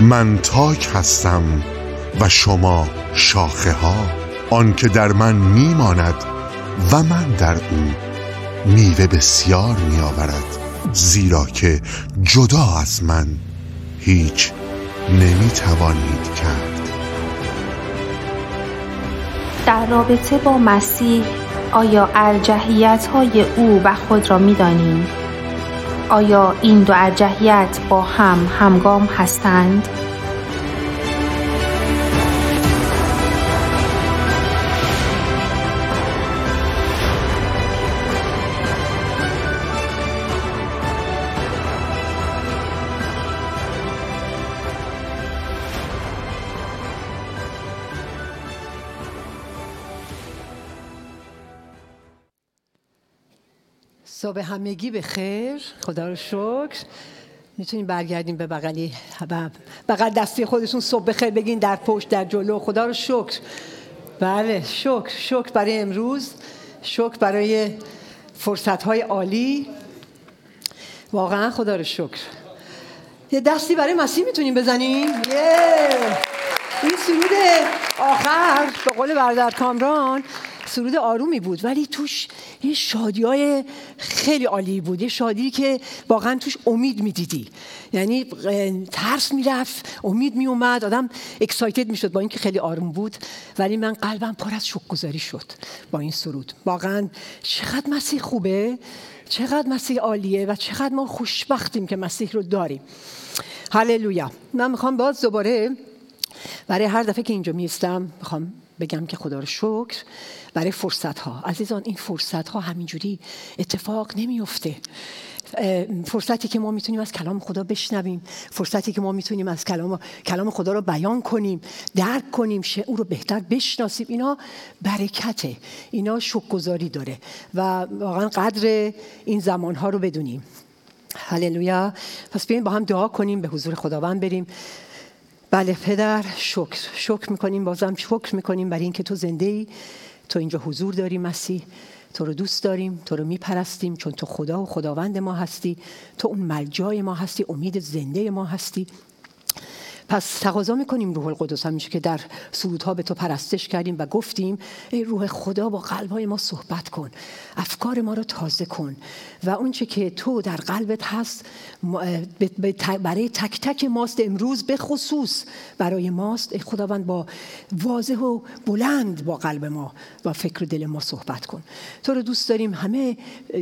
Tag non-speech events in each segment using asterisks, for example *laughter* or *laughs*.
من تاک هستم و شما شاخه ها آن که در من میماند و من در او میوه بسیار میآورد زیرا که جدا از من هیچ نمی‌توانید کرد در رابطه با مسیح آیا ارجحیت های او و خود را می دانیم؟ آیا این دو ارجحیت با هم همگام هستند؟ '' به همگی به خیر. خدا رو شکر. می‌تونیم برگردیم به بغلی. بغل دستی خودتون صبح بخیر بگین در پشت در جلو. خدا رو شکر. بله شکر شکر برای امروز. شکر برای فرصت های عالی. واقعا خدا رو شکر. یه دستی برای مسیح می‌تونیم بزنیم. این سرود آخر به قول برادر کامران. سرود آرومی بود ولی توش یه شادی های خیلی عالی بود یه شادی که واقعا توش امید می‌دیدی. یعنی ترس می‌رفت امید میومد آدم اکسایتد می‌شد با اینکه خیلی آروم بود. ولی من قلبم پر از گذاری شد با این سرود. واقعا چقدر مسیح خوبه چقدر مسیح عالیه و چقدر ما خوشبختیم که مسیح رو داریم. هللویا. من می‌خوام باز دوباره برای هر دفعه که اینجا میستم می‌خوام بگم که خدا رو شکر برای فرصت ها عزیزان این فرصت ها همینجوری اتفاق نمیفته فرصتی که ما می‌تونیم از کلام خدا بشنویم فرصتی که ما می‌تونیم از کلام کلام خدا رو بیان کنیم درک کنیم او رو بهتر بشناسیم. اینا برکته. اینا شکرگزاری داره و واقعا قدر این زمان ها رو بدونیم. هللویا. پس بیاین با هم دعا کنیم به حضور خداوند بریم. بله پدر شکر. شکر می‌کنیم بازم شکر می‌کنیم برای اینکه تو زنده ای تو اینجا حضور داری مسیح. تو رو دوست داریم تو رو میپرستیم چون تو خدا و خداوند ما هستی. تو اون ملجای ما هستی امید زنده ما هستی. پس تقاضا می‌کنیم روح القدس همیشه که در سرودها به تو پرستش کردیم و گفتیم ای روح خدا با قلبهای ما صحبت کن افکار ما رو تازه کن و اونچه که تو در قلبت هست برای تک تک ماست امروز به خصوص. برای ماست ای خداوند با واضح و بلند با قلب ما و فکر دل ما صحبت کن. تو رو دوست داریم همه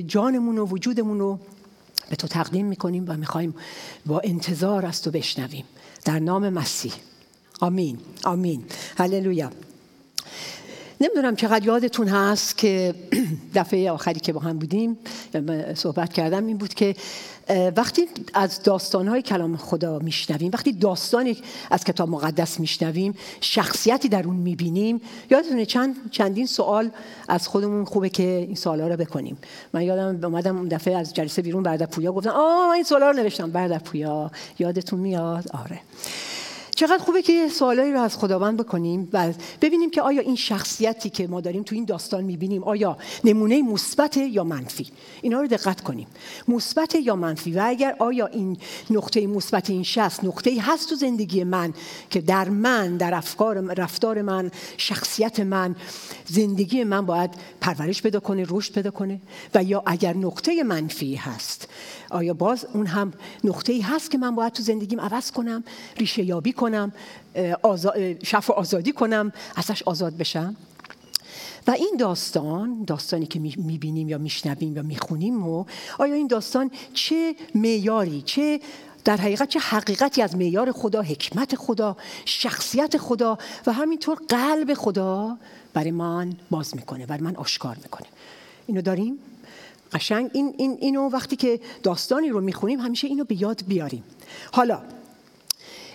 جانمون و وجودمون رو به تو تقدیم می‌کنیم و می‌خوایم با انتظار از تو بشنویم. در نام مسیح. آمین. آمین. هللویا. نمی‌دونم چقدر یادتون هست که *clears throat* دفعه آخری که با هم بودیم صحبت کردم این بود که وقتی از داستانهای کلام خدا میشنویم وقتی داستانی از کتاب مقدس میشنویم شخصیتی در اون می‌بینیم یادتونه چند چندین سوال از خودمون خوبه که این سوالا رو بکنیم. من یادم اومدم اون دفعه از جلسه بیرون بعد پویا گفتم آه این سوالا رو نوشتم. بعد پویا یادتون میاد؟ آره. چقدر خوبه که سوالایی رو از خداوند بکنیم و ببینیم که آیا این شخصیتی که ما داریم تو این داستان می‌بینیم آیا نمونه مثبت یا منفی؟ اینا رو دقت کنیم. مثبت یا منفی؟ و اگر آیا این نقطه مثبت این شخص نقطه هست تو زندگی من که در من در افکار رفتار من شخصیت من زندگی من باید پرورش پیدا کنه رشد پیدا کنه؟ و یا اگر نقطه منفی هست آیا باز اون هم نقطه ای هست که من باید تو زندگیم عوض کنم ریشه یابی کنم شف و آزادی کنم ازش آزاد بشم؟ و این داستان داستانی که می‌بینیم یا میشنویم یا می‌خونیم و آیا این داستان چه معیاری چه در حقیقت چه حقیقتی از معیار خدا حکمت خدا شخصیت خدا و همینطور قلب خدا برای من باز می‌کنه برای من آشکار می‌کنه؟ اینو داریم؟ قشنگ. این, این اینو وقتی که داستانی رو می‌خونیم همیشه اینو به یاد بیاریم. حالا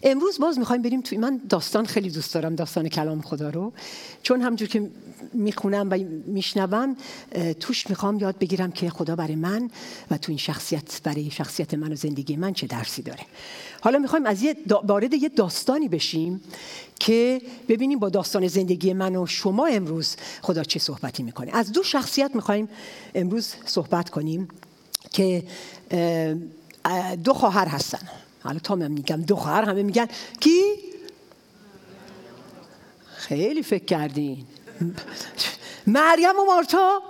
امروز باز می‌خوایم بریم توی من داستان خیلی دوست دارم داستان کلام خدا رو. چون همجور که می‌خونم و میشنوم توش می‌خوام یاد بگیرم که خدا برای من و تو این شخصیت برای شخصیت من و زندگی من چه درسی داره. حالا می‌خوایم از یه وارد یه داستانی بشیم که ببینیم با داستان زندگی من و شما امروز خدا چه صحبتی می‌کنه. از دو شخصیت می‌خوایم امروز صحبت کنیم که دو خواهر هستن. حالا تا من میگم خواهر همه میگن کی؟ خیلی فکر کردین. مریم و مارتا؟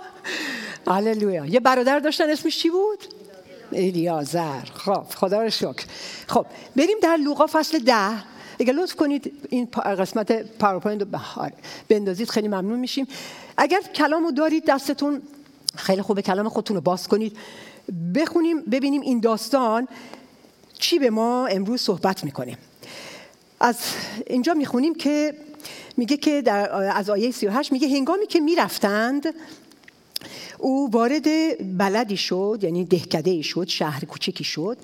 هللویا. یه برادر داشتن اسمش چی بود؟ الیازر. خب خدا رو شکر. خب بریم در لوقا فصل ده. اگر لطف کنید این قسمت پاورپوینت رو بندازید خیلی ممنون میشیم. اگر کلامو دارید دستتون خیلی خوبه کلام خودتون رو باز کنید. بخونیم ببینیم این داستان. چی به ما امروز صحبت می‌کنه از اینجا می‌خونیم که میگه که در از آیه 38 میگه هنگامی که می‌رفتند او وارد بلدی شد یعنی دهکده شد شهر کوچکی شد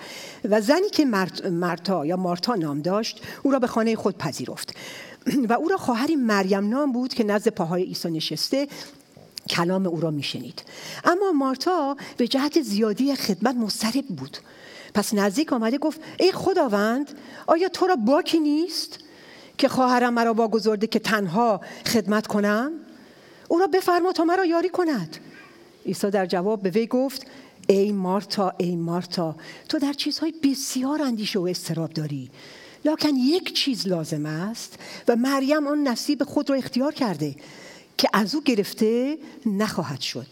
و زنی که مرتا یا مارتا نام داشت او را به خانه خود پذیرفت. و او را خواهری مریم نام بود که نزد پاهای عیسی نشسته کلام او را میشنید. اما مارتا به جهت زیادی خدمت مضطرب بود. پس نزدیک آمده گفت ای خداوند آیا تو را باکی نیست که خواهرم مرا واگذارده که تنها خدمت کنم؟ او را بفرما تا مرا یاری کند. عیسی در جواب به وی گفت ای مارتا ای مارتا تو در چیزهای بسیار اندیشه و استراب داری. لکن یک چیز لازم است و مریم آن نصیب خود را اختیار کرده که از او گرفته نخواهد شد.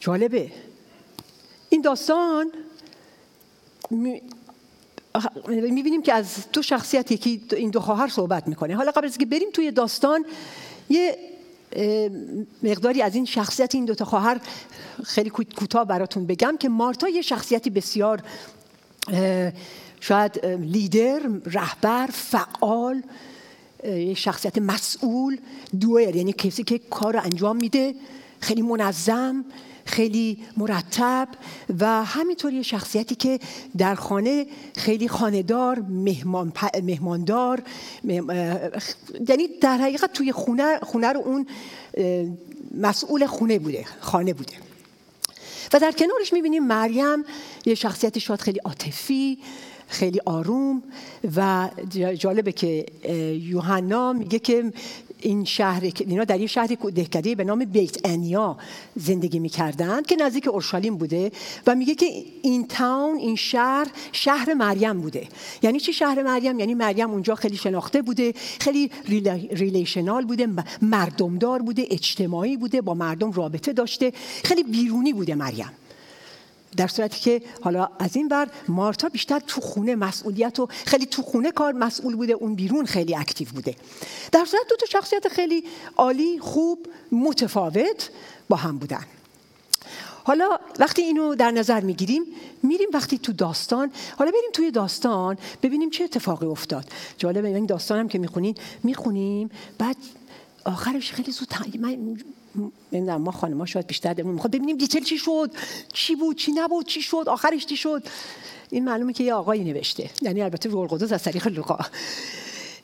جالبه. این داستان می‌بینیم که از دو شخصیت یکی این دو خواهر صحبت می‌کنه. حالا قبل از که بریم توی داستان یه مقداری از این شخصیت این دوتا خواهر خیلی کوتاه براتون بگم که مارتا یه شخصیتی بسیار شاید لیدر رهبر فعال یه شخصیت مسئول دوئر یعنی کسی که کار انجام میده خیلی منظم خیلی مرتب و همینطور یه شخصیتی که در خانه خیلی خاندار مهمان مهماندار یعنی در حقیقت توی خونه خونه رو اون مسئول خونه بوده خانه بوده. و در کنارش می‌بینیم مریم یه شخصیت شاید خیلی عاطفی خیلی آروم و جالبه که یوحنا میگه که این شهر اینا در این شهر دهکده به نام بیت انیا زندگی می‌کردند که نزدیک اورشلیم بوده و میگه که این town این شهر شهر مریم بوده. یعنی چی شهر مریم؟ یعنی مریم اونجا خیلی شناخته بوده خیلی relational بوده مردمدار بوده اجتماعی بوده با مردم رابطه داشته خیلی بیرونی بوده مریم. در صورتی که حالا از این بر مارتا بیشتر تو خونه مسئولیت و خیلی تو خونه کار مسئول بوده اون بیرون خیلی active بوده. در صورت دو تا شخصیت خیلی عالی خوب متفاوت با هم بودن. حالا وقتی اینو در نظر می‌گیریم میریم وقتی تو داستان حالا بریم توی داستان ببینیم چه اتفاقی افتاد. جالبه این داستان هم که می‌خونین می‌خونیم بعد آخرش خیلی زود من نمی‌دونم ما خانم ما شاید بیشتر دلمون می‌خواد ببینیم دیتیل چی شد چی بود چی نبود چی شد آخرش چی شد. این معلومه که یه آقایی نوشته. یعنی البته قدس از طریق لوقا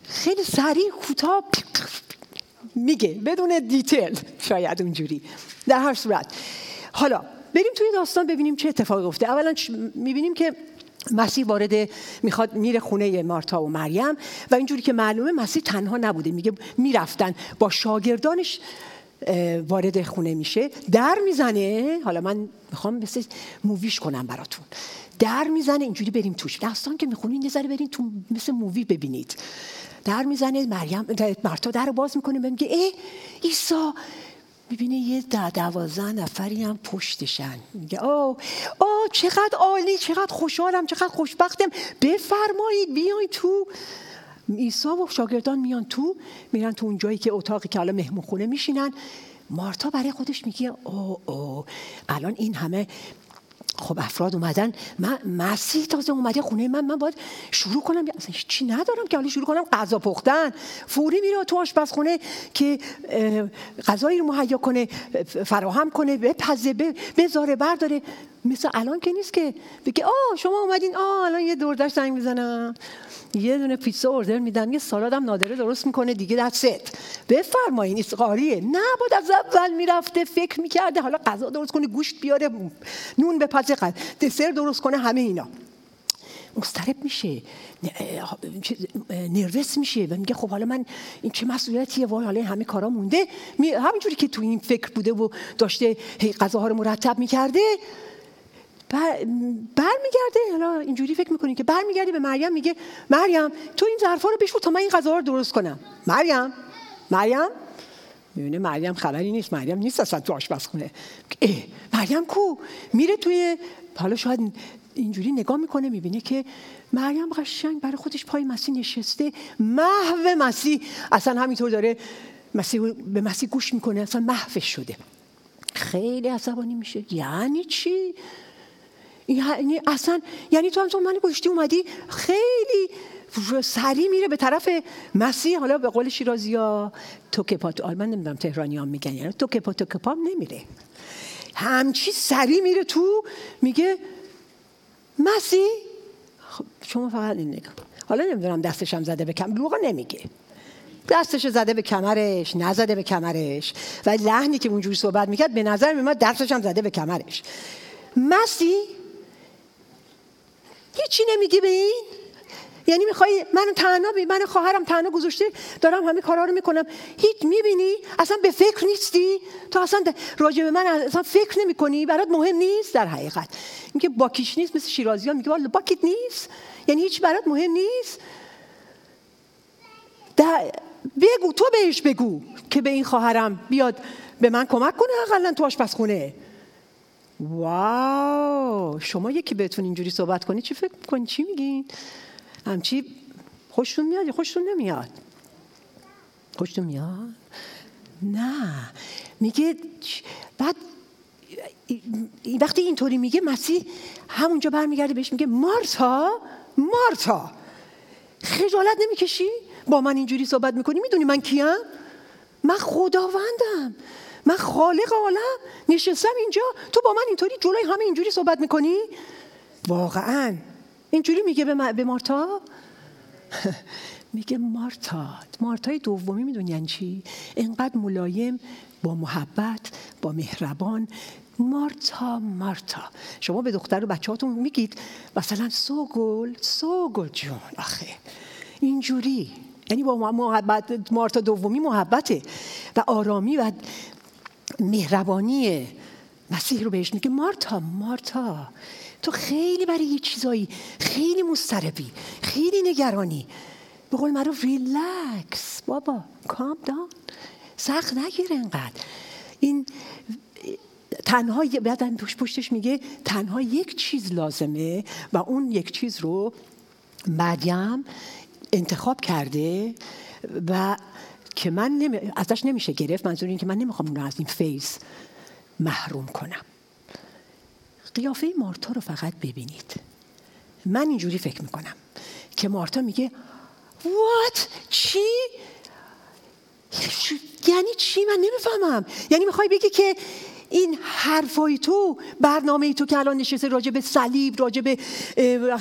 خیلی سریع کوتاه میگه بدون detail. شاید اونجوری. در هر صورت. حالا بریم توی داستان ببینیم چه اتفاقی افتاده. اولا می‌بینیم که مسیح وارد می‌خواد میره خونه مارتا و مریم و اینجوری که معلومه مسیح تنها نبوده. میگه می‌رفتن با شاگردانش وارد خونه میشه. در می‌زنه حالا من می‌خوام مثل movie ش کنم براتون. در می‌زنه اینجوری بریم توش. داستان که می‌خونین یه ذره برین تو مثل movie ببینید. در می‌زنه مریم مرتا در باز می‌کنه میگه ای ایسا می‌بینه یه ده دوازده نفری هم پشتشن. میگه او او چقدر عالی چقدر خوشحالم چقدر خوشبختم. بفرمایید بیاین تو عیسی و شاگردان میان تو میرن تو اون جایی که اتاقی که حالا مهمون میشینن. مارتا برای خودش میگه او او الان این همه خب افراد اومدن. من مسیح تازه اومده خونه من. من باید شروع کنم. اصلا چی ندارم که حالا شروع کنم. غذا پختن. فوری میره تو آشپزخونه که غذایی رو مهیا کنه فراهم کنه بپزه بذاره برداره. مثل الان که نیست که بگه آه شما اومدین آه الان یه دوردش زنگ می‌زنم. یه دونه پیتزا اوردر میدم یه سالادم نادره درست می‌کنه دیگه در ست بفرمایین قاریه نه بود از اول می‌رفته فکر می‌کرده. حالا غذا درست کنه گوشت بیاره نون به قد دسر درست کنه همه اینا. مسترب میشه. نروس میشه و میگه خب حالا من این چه مسئولیتیه؟ وای حالا همه کارا مونده. همینجوری که تو این فکر بوده و داشته غذاها رو مرتب می‌کرده برمیگرده حالا اینجوری فکر می‌کنی که برمیگرده به مریم میگه مریم تو این ظرفا رو بشور تا من این غذا رو درست کنم. مریم مریم؟ می‌بینه مریم خبری نیست مریم نیست اصلا تو آشپزخونه. اه مریم کو؟ میره توی حالا شاید اینجوری نگاه می‌کنه می‌بینه که مریم قشنگ برای خودش پای مسیح نشسته. محو مسیح. اصلا همینطور داره مسیح به مسیح گوش می‌کنه اصلا محوش شده. خیلی عصبانی میشه. یعنی چی؟ یعنی اصلا یعنی تو هم تو من گوشتی اومدی خیلی سری میره به طرف مسیح. حالا به قول شیرازی ها توکپات آلمان نمی‌دونم تهرانی هم میگن یعنی توکپا توکپا نمیره. همچی سری میره تو میگه مسیح؟ خب شما فقط این نگاه حالا نمی‌دونم دستش هم زده به کم نمیگه. دستش زده به کمرش نزده به کمرش. و لحنی که اونجوری صحبت می‌کرد به نظر میمد دستش هم زده به کمرش. مسیح هیچی نمیگی به این؟ یعنی می‌خوای منو تنها بی من خواهرم تنها گذاشته دارم همه کارا رو می‌کنم. هیچ می‌بینی؟ اصلا به فکر نیستی؟ تو اصلا راجع به من اصلا فکر نمی‌کنی؟ برات مهم نیست در حقیقت. اینکه باکیش نیست مثل شیرازی ها میگه والا باکیت نیست. یعنی هیچ برات مهم نیست. بگو تو بهش بگو که به این خواهرم بیاد به من کمک کنه اقلا تو آشپزخونه. واو! شما یکی بهتون اینجوری صحبت کنی چی فکر کنی چی میگین همچی خوشتون میاد یا خوشتون نمیاد؟ خوشتون میاد؟ نه. میگه بعد وقتی اینطوری میگه مسیح همونجا برمیگرده بهش میگه مارتا مارتا! خجالت نمی‌کشی؟ با من اینجوری صحبت می‌کنی؟ می‌دونی من کیم؟ من خداوندم. من خالق عالم نشستم اینجا. تو با من اینطوری جلوی همه اینجوری صحبت می‌کنی؟ واقعا. اینجوری میگه به, مارتا؟ *laughs* میگه مارتا مارتای دومی می‌دونی یعنی چی؟ اینقدر ملایم با محبت با مهربان. مارتا مارتا. شما به دختر و بچه میگید مثلا سوگل سوگل جون آخه. اینجوری. یعنی با محبت مارتا دومی محبته. و آرامی و مهربانی مسیح رو بهش میگه مارتا مارتا تو خیلی برای یه چیزایی خیلی مستربی خیلی نگرانی. به قول معروف ریلکس. بابا کام دان سخت نگیر انقدر. این تنها بعد پشت پشتش میگه تنها یک چیز لازمه و اون یک چیز رو مریم انتخاب کرده و که من نمی... ازش نمیشه گرفت منظور این که من نمی‌خوام اون رو از این فیض محروم کنم. قیافه مارتا رو فقط ببینید. من اینجوری فکر می‌کنم که مارتا میگه وات چی؟ یعنی چی؟ من نمی‌فهمم. یعنی می‌خوای بگی که این حرفای تو برنامه تو که الان نشسته راجع به صلیب راجع به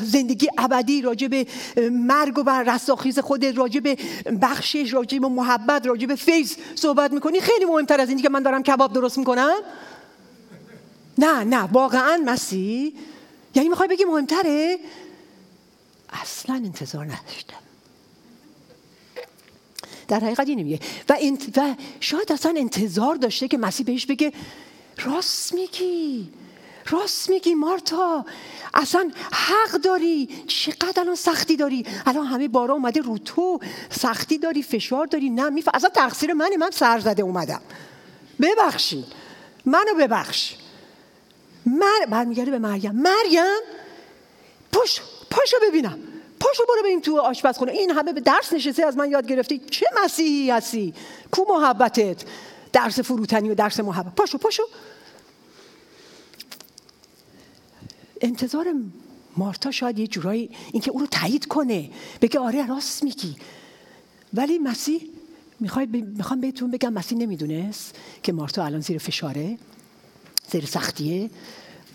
زندگی ابدی راجع به مرگ و بر رستاخیز خودت راجع به بخشش راجع به محبت راجع به فیض صحبت می‌کنی؟ خیلی مهمتر از اینی که من دارم کباب درست می‌کنم؟ نه نه واقعا مسیح یعنی می‌خوای بگی مهمتره؟ اصلا انتظار نداشتم. در حقیقت اینه میگه و, و شاید اصلا انتظار داشته که مسیح بهش بگه راست میگی راست میگی مارتا. اصلا حق داری. چقدر الان سختی داری؟ الان همه بارا اومده رو تو. سختی داری فشار داری. نه میف... اصلا تقصیر منه. من سر زده اومدم. ببخشی. منو ببخش. مر... برمیگرده به مریم. مریم پش پاشو ببینم. پاشو برو بریم تو آشپزخونه. این همه به درس نشسته از من یاد گرفتی. چه مسیحی هستی؟ کو محبتت؟ درس فروتنی و درس محبت. پاشو پاشو. انتظار مارتا شاید یه جورایی اینکه او رو تایید کنه. بگه آره راست میگی. ولی مسیح می‌خوای می‌خوام بهتون بگم مسیح نمی‌دونست که مارتا الان زیر فشاره زیر سختیه.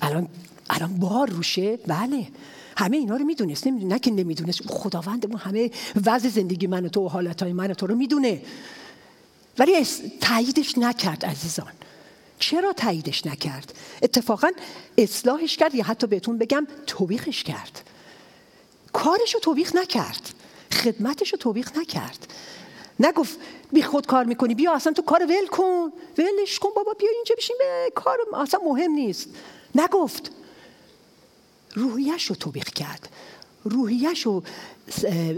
الان الان بار روشه. بله. همه اینا رو می‌دونست. نمی‌دونه نه که نمی‌دونست. خداوند همه وضع زندگی من و تو و حالتهای من و تو رو می‌دونه. ولی تاییدش نکرد عزیزان. چرا تاییدش نکرد؟ اتفاقا اصلاحش کرد یا حتی بهتون بگم توبیخش کرد. کارش رو توبیخ نکرد. خدمتش رو توبیخ نکرد. نگفت بی خود کار می‌کنی بیا اصلا تو کار ول کن. ولش کن بابا بیا اینجا بشین. به کار اصلا مهم نیست. نگفت. روحیش رو توبیخ کرد. روحیش رو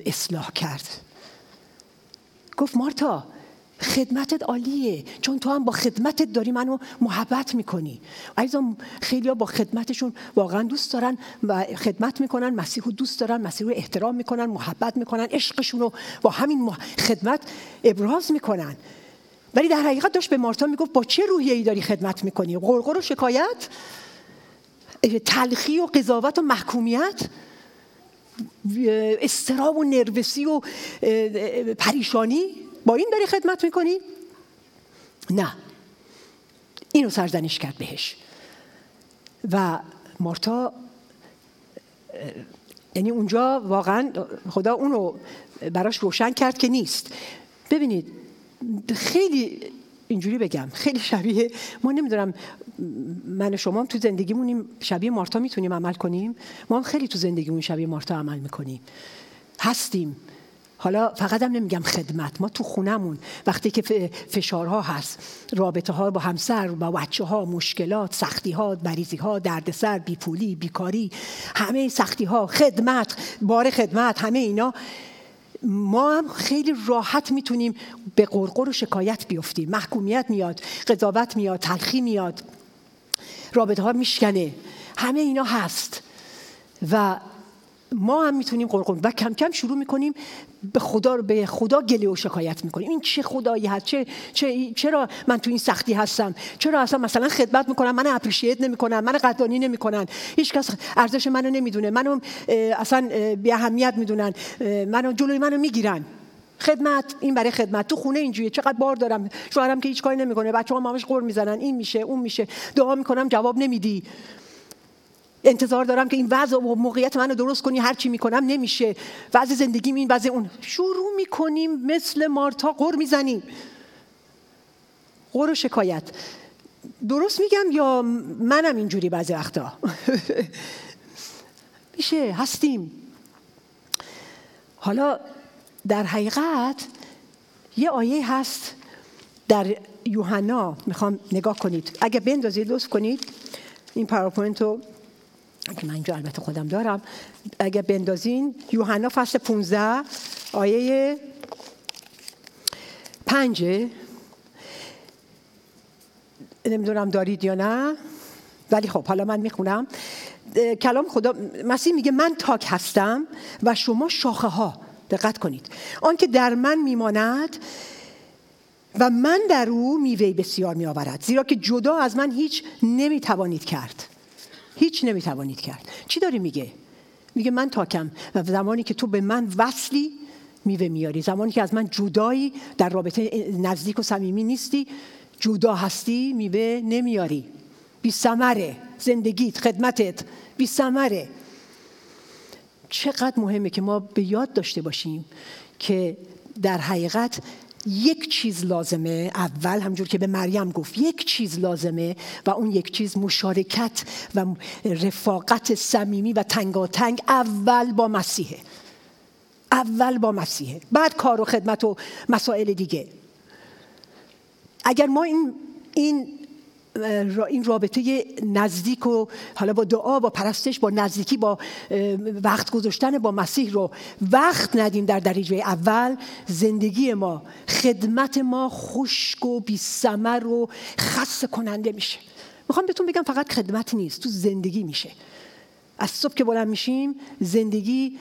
اصلاح کرد. گفت مارتا خدمتت عالیه. چون تو هم با خدمتت داری منو محبت می‌کنی. عزیزان خیلی با خدمتشون واقعا دوست دارن و خدمت می‌کنن مسیح رو دوست دارن مسیح رو احترام می‌کنن محبت می‌کنن عشقشون رو با همین خدمت ابراز می‌کنن. ولی در حقیقت داشت به مارتا می‌گفت با چه روحیه ای داری خدمت می‌کنی؟ غرغر و شکایت؟ تلخی و قضاوت و محکومیت؟ استراب و نروسی و پریشانی؟ با این داری خدمت می‌کنی؟ نه. اینو سرزنش کرد بهش. و مارتا یعنی اونجا واقعا خدا اونو براش روشن کرد که نیست. ببینید خیلی اینجوری بگم خیلی شبیه ما نمی‌دونم من شما تو زندگیمونیم شبیه مارتا می‌تونیم عمل کنیم؟ ما هم خیلی تو زندگیمون شبیه مارتا عمل می‌کنیم. هستیم. حالا فقط هم نمیگم خدمت ما تو خونمون وقتی که فشارها هست رابطه ها با همسر با بچه ها مشکلات سختی ها بریزی ها دردسر بیپولی بیکاری همه سختی ها خدمت بار خدمت همه اینا ما هم خیلی راحت می‌تونیم به قرقر و شکایت بیفتیم. محکومیت میاد قضاوت میاد تلخی میاد رابطه ها میشکنه همه اینا هست. و ما هم می‌تونیم قرقر و کم کم شروع می‌کنیم به خدا به خدا گله و شکایت می‌کنیم. این چه خدایی هست؟ چه, چه چرا من تو این سختی هستم؟ چرا اصلا مثلا خدمت می‌کنم؟ من اپریشیت نمی‌کنم من قدردانی نمی‌کنن. هیچ کس ارزش منو نمی‌دونه. منو اصلا بی اهمیت می‌دونن. منو جلوی منو می‌گیرن. خدمت این برای خدمت. تو خونه اینجوریه. چقدر بار دارم. شوهرم که هیچ کاری نمی‌کنه. بچه‌ها مامش قور می‌زنن. این میشه اون میشه. دعا می‌کنم جواب نمیدی. انتظار دارم که این وضع و موقعیت منو درست کنی هر چی می‌کنم نمیشه. وضع زندگی این وضع اون. شروع می‌کنیم مثل مارتا قر می‌زنیم. قر و شکایت. درست میگم یا منم اینجوری بعضی وقتا؟ *laughs* میشه هستیم. حالا در حقیقت یه آیه هست در یوحنا. می‌خوام نگاه کنید. اگه بندازید لطف کنید. این پاورپوینت رو که من اینجا البته خودم دارم. اگه بندازین یوحنا فصل 15 آیه پنجه. نمی‌دونم دارید یا نه ولی خب حالا من می‌خونم. کلام خدا مسیح میگه من تاک هستم و شما شاخه ها دقت کنید. آنکه در من میماند و من در او میوه بسیار میآورد. زیرا که جدا از من هیچ نمی‌توانید کرد. هیچ نمی‌توانید کرد. چی داری میگه؟ میگه من تاکم و زمانی که تو به من وصلی میوه میاری. زمانی که از من جدایی در رابطه نزدیک و صمیمی نیستی جدا هستی میوه نمیاری. بی سمره زندگیت خدمتت بی سمره چقدر مهمه که ما به یاد داشته باشیم که در حقیقت یک چیز لازمه اول همجور که به مریم گفت یک چیز لازمه و اون یک چیز مشارکت و رفاقت صمیمی و تنگاتنگ اول با مسیحه. اول با مسیحه. بعد کار و خدمت و مسائل دیگه. اگر ما این این این رابطه نزدیک و حالا با دعا با پرستش با نزدیکی با وقت گذاشتن با مسیح رو وقت ندیم در دریجه اول. زندگی ما خدمت ما خشک و بی سمر و خسته کننده میشه. می‌خوام بهتون بگم فقط خدمت نیست تو زندگی میشه. از صبح که بلند میشیم زندگی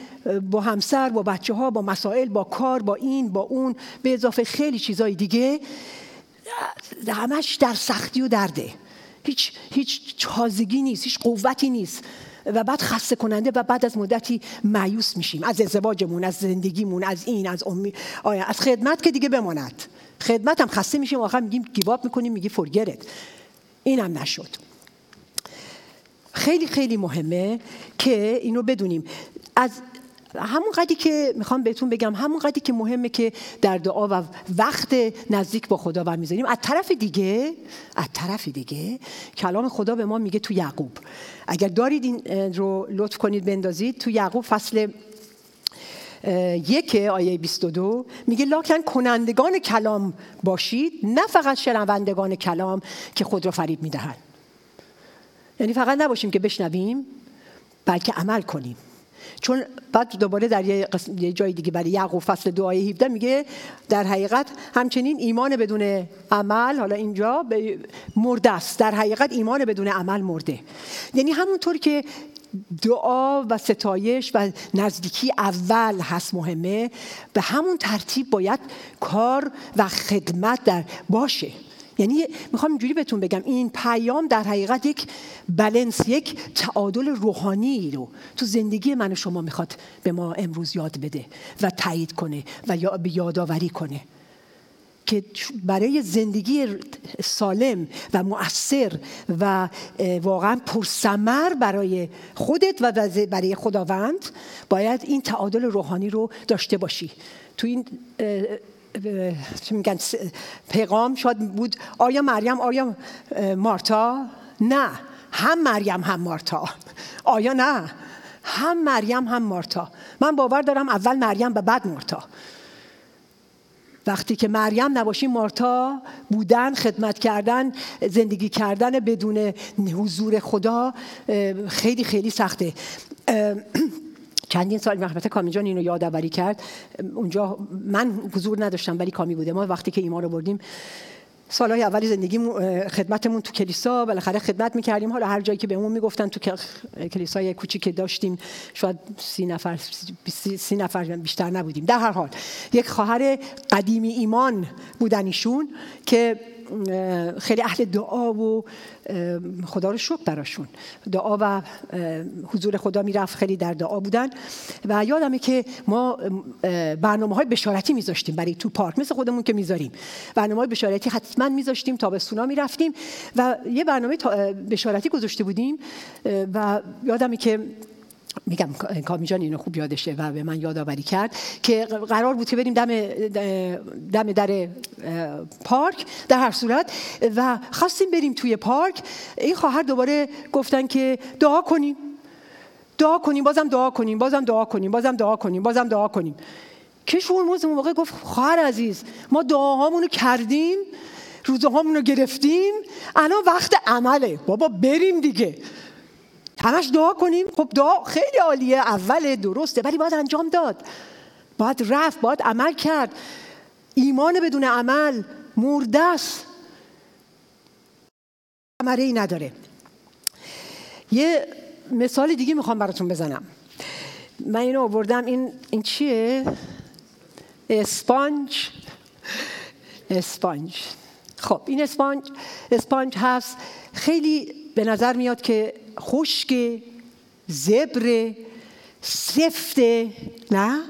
با همسر با بچه ها با مسائل با کار با این با اون به اضافه خیلی چیزای دیگه. همش در سختی و درده. هیچ هیچ تازگی نیست هیچ قوتی نیست. و بعد خسته کننده و بعد از مدتی معیوس میشیم. از ازدواجمون از زندگیمون از این از امی آیا از خدمت که دیگه بماند. خدمت هم خسته میشیم آخر میگیم گیواب می‌کنیم میگی فرگرت اینم نشد. خیلی خیلی مهمه که اینو بدونیم. از همون قدی که می‌خوام بهتون بگم همون قدی که مهمه که در دعا و وقت نزدیک با خدا و می‌ذاریم از طرف دیگه از طرف دیگه کلام خدا به ما میگه تو یعقوب. اگر دارید این رو لطف کنید بندازید تو یعقوب فصل یک آیه 22 میگه لاکن کنندگان کلام باشید نه فقط شنوندگان کلام که خود را فریب می‌دهند. یعنی فقط نباشیم که بشنویم بلکه عمل کنیم. چون بعد دوباره در یه, یه جای دیگه برای یعقوب فصل دعای 17 میگه در حقیقت همچنین ایمان بدون عمل حالا اینجا مرده است. در حقیقت ایمان بدون عمل مرده. یعنی همونطور که دعا و ستایش و نزدیکی اول هست مهمه به همون ترتیب باید کار و خدمت در باشه. یعنی می‌خوام اینجوری بهتون بگم این پیام در حقیقت یک بلنس یک تعادل روحانی رو تو زندگی من و شما می‌خواد به ما امروز یاد بده و تایید کنه و یا به یادآوری کنه که برای زندگی سالم و مؤثر و واقعا پرسمر برای خودت و برای خداوند باید این تعادل روحانی رو داشته باشی. تو این چی میگن پیغام شاید بود. آیا مریم آیا مارتا؟ نه. هم مریم هم مارتا. آیا نه. هم مریم هم مارتا. من باور دارم اول مریم و بعد مارتا. وقتی که مریم نباشیم مارتا بودن خدمت کردن زندگی کردن بدون حضور خدا خیلی خیلی سخته. چندین سال محمد کامی جان اینو یادآوری کرد. اونجا من حضور نداشتم ولی کامی بوده. ما وقتی که ایمان رو بردیم سالهای اولی زندگی خدمتمون تو کلیسا بالاخره خدمت می‌کردیم. حالا هر جایی که بهمون می‌گفتن تو کلیسای کوچیک که داشتیم شاید سی نفر سی نفر بیشتر نبودیم. در هر حال یک خواهر قدیمی ایمان بودن ایشون که خیلی اهل دعا و خدا رو شکر براشون. دعا و حضور خدا می‌رفت خیلی در دعا بودن. و یادمه که ما برنامه های بشارتی میذاشتیم برای تو پارک. مثل خودمون که می‌ذاریم. برنامه های بشارتی حتما میذاشتیم تابستونا می‌رفتیم. و یه برنامه بشارتی گذاشته بودیم. و یادمه که میگم کامی جان اینو خوب یادشه و به من یادآوری کرد که قرار بود که بریم دم دم در پارک در هر صورت و خواستیم بریم توی پارک. این خواهر دوباره گفتن که دعا کنیم. دعا کنیم بازم دعا کنیم بازم دعا کنیم بازم دعا کنیم بازم دعا کنیم. که شورموز اون موقع گفت خواهر عزیز ما دعاهامونو کردیم روزهامونو رو گرفتیم الان وقت عمله. بابا بریم دیگه. همش دعا کنیم. خب دعا خیلی عالیه اول درسته ولی باید انجام داد. باید رفت باید عمل کرد. ایمان بدون عمل مرده است. ای نداره. یه مثال دیگه می‌خوام براتون بزنم. من اینو آوردم. این این چیه؟ اسپانج. اسپانج. خب این اسپانج اسپانج هست. خیلی به نظر میاد که خشک زبر سفته نه؟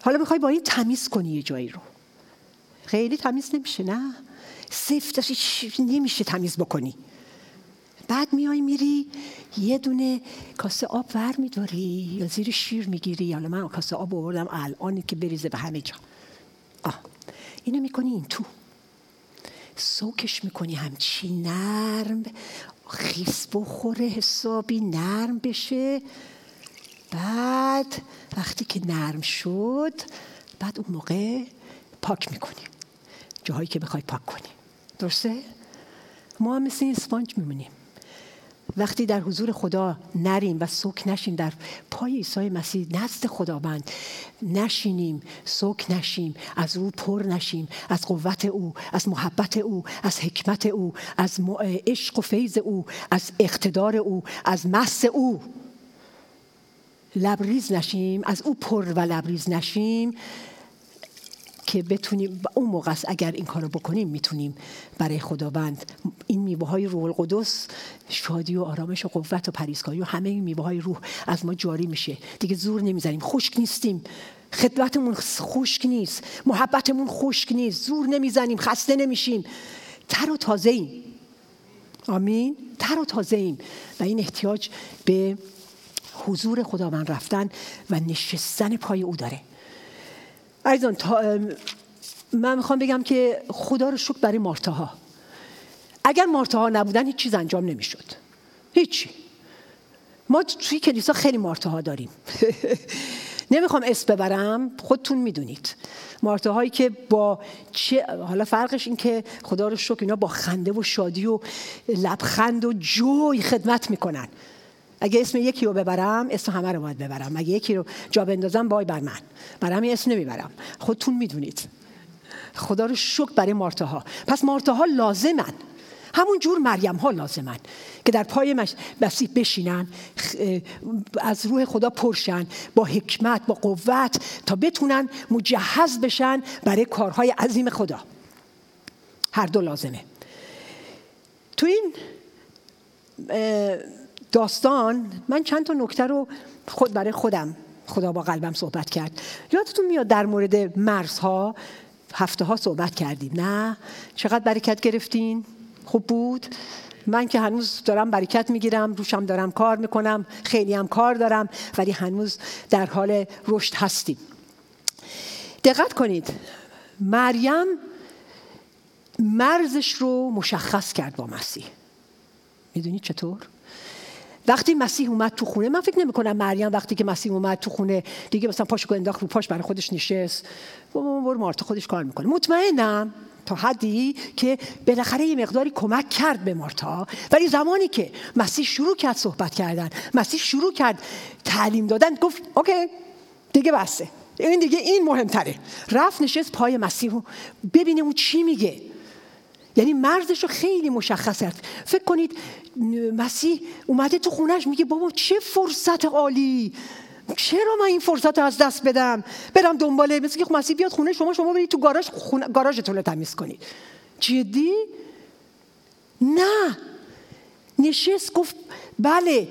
حالا می‌خوای با این تمیز کنی یه جایی رو. خیلی تمیز نمیشه نه؟ سفت نمیشه تمیز بکنی. بعد میای میری یه دونه کاسه آب ور میداری یا زیر شیر می‌گیری. حالا من کاسه آب آوردم الان که بریزه به همه جا. آه. اینو می‌کنی این تو. سوکش می‌کنی همچی نرم. خیس بخوره حسابی نرم بشه. بعد وقتی که نرم شد بعد اون موقع پاک می‌کنی جاهایی که بخوای پاک کنی. درسته؟ ما هم مثل این اسپانج میمونیم. وقتی در حضور خدا نریم و سوک نشیم در پای عیسی مسیح نزد خداوند نشینیم سوک نشیم از او پر نشیم از قوت او از محبت او از حکمت او از عشق و فیض او از اقتدار او از مس او. لبریز نشیم از او پر و لبریز نشیم. که بتونیم اون موقع اگر این کارو بکنیم می‌تونیم برای خداوند این میوه های روح القدس شادی و آرامش و قوت و پریزکاری و همه این میوه های روح از ما جاری میشه. دیگه زور نمی‌زنیم. خشک نیستیم. خدمتمون خشک نیست. محبتمون خشک نیست. زور نمی‌زنیم. خسته نمیشیم. تر و تازه ایم آمین. تر و تازه ایم و این احتیاج به حضور خداوند رفتن و نشستن پای او داره. عزیزان من می‌خوام بگم که خدا رو شکر برای مارتاها. اگر مارتاها نبودن هیچ چیز انجام نمی‌شد. هیچی. ما توی کلیسا خیلی مارتاها داریم. *laughs* نمی‌خوام اسم ببرم خودتون می‌دونید. مارتاهایی که با چه حالا فرقش این که خدا رو شکر اینا با خنده و شادی و لبخند و جوی خدمت می‌کنن. اگه اسم یکی رو ببرم اسم همه رو باید ببرم. اگه یکی رو جا بندازم وای بر من. همین اسم نمی‌برم. خودتون می‌دونید. خدا رو شکر برای مارتاها. پس مارتاها لازمن. همون جور مریم ها لازمن که در پای مسیح بشینن از روح خدا پرشن با حکمت با قوت تا بتونن مجهز بشن برای کارهای عظیم خدا. هر دو لازمه. تو این داستان من چند تا نکته رو خود برای خودم خدا با قلبم صحبت کرد. یادتون میاد در مورد مرزها هفته ها صحبت کردیم. نه؟ چقدر برکت گرفتین؟ خوب بود؟ من که هنوز دارم برکت می‌گیرم روشم دارم کار می‌کنم خیلی هم کار دارم ولی هنوز در حال رشد هستیم. دقت کنید مریم مرزش رو مشخص کرد با مسیح. می‌دونید چطور؟ وقتی مسیح اومد تو خونه من فکر نمی کنم مریم وقتی که مسیح اومد تو خونه دیگه مثلا پاشو انداخت رو پاش برای خودش نشست. برو مارتا خودش کار می‌کنه. مطمئنم تا حدی که بالاخره یه مقداری کمک کرد به مارتا. ولی زمانی که مسیح شروع کرد صحبت کردن مسیح شروع کرد تعلیم دادن گفت اوکی دیگه بسته این دیگه این مهمتره. رفت نشست پای مسیح ببینه اون چی میگه. یعنی مرزش رو خیلی مشخص کرد. فکر کنید مسیح اومده تو خونش میگه بابا چه فرصت عالی. چرا من این فرصت رو از دست بدم؟ برم دنباله مثل که مسیح بیاد خونه شما شما برید تو گاراژ گاراژتون رو تمیز کنید. جدی؟ نه. نشست گفت بله.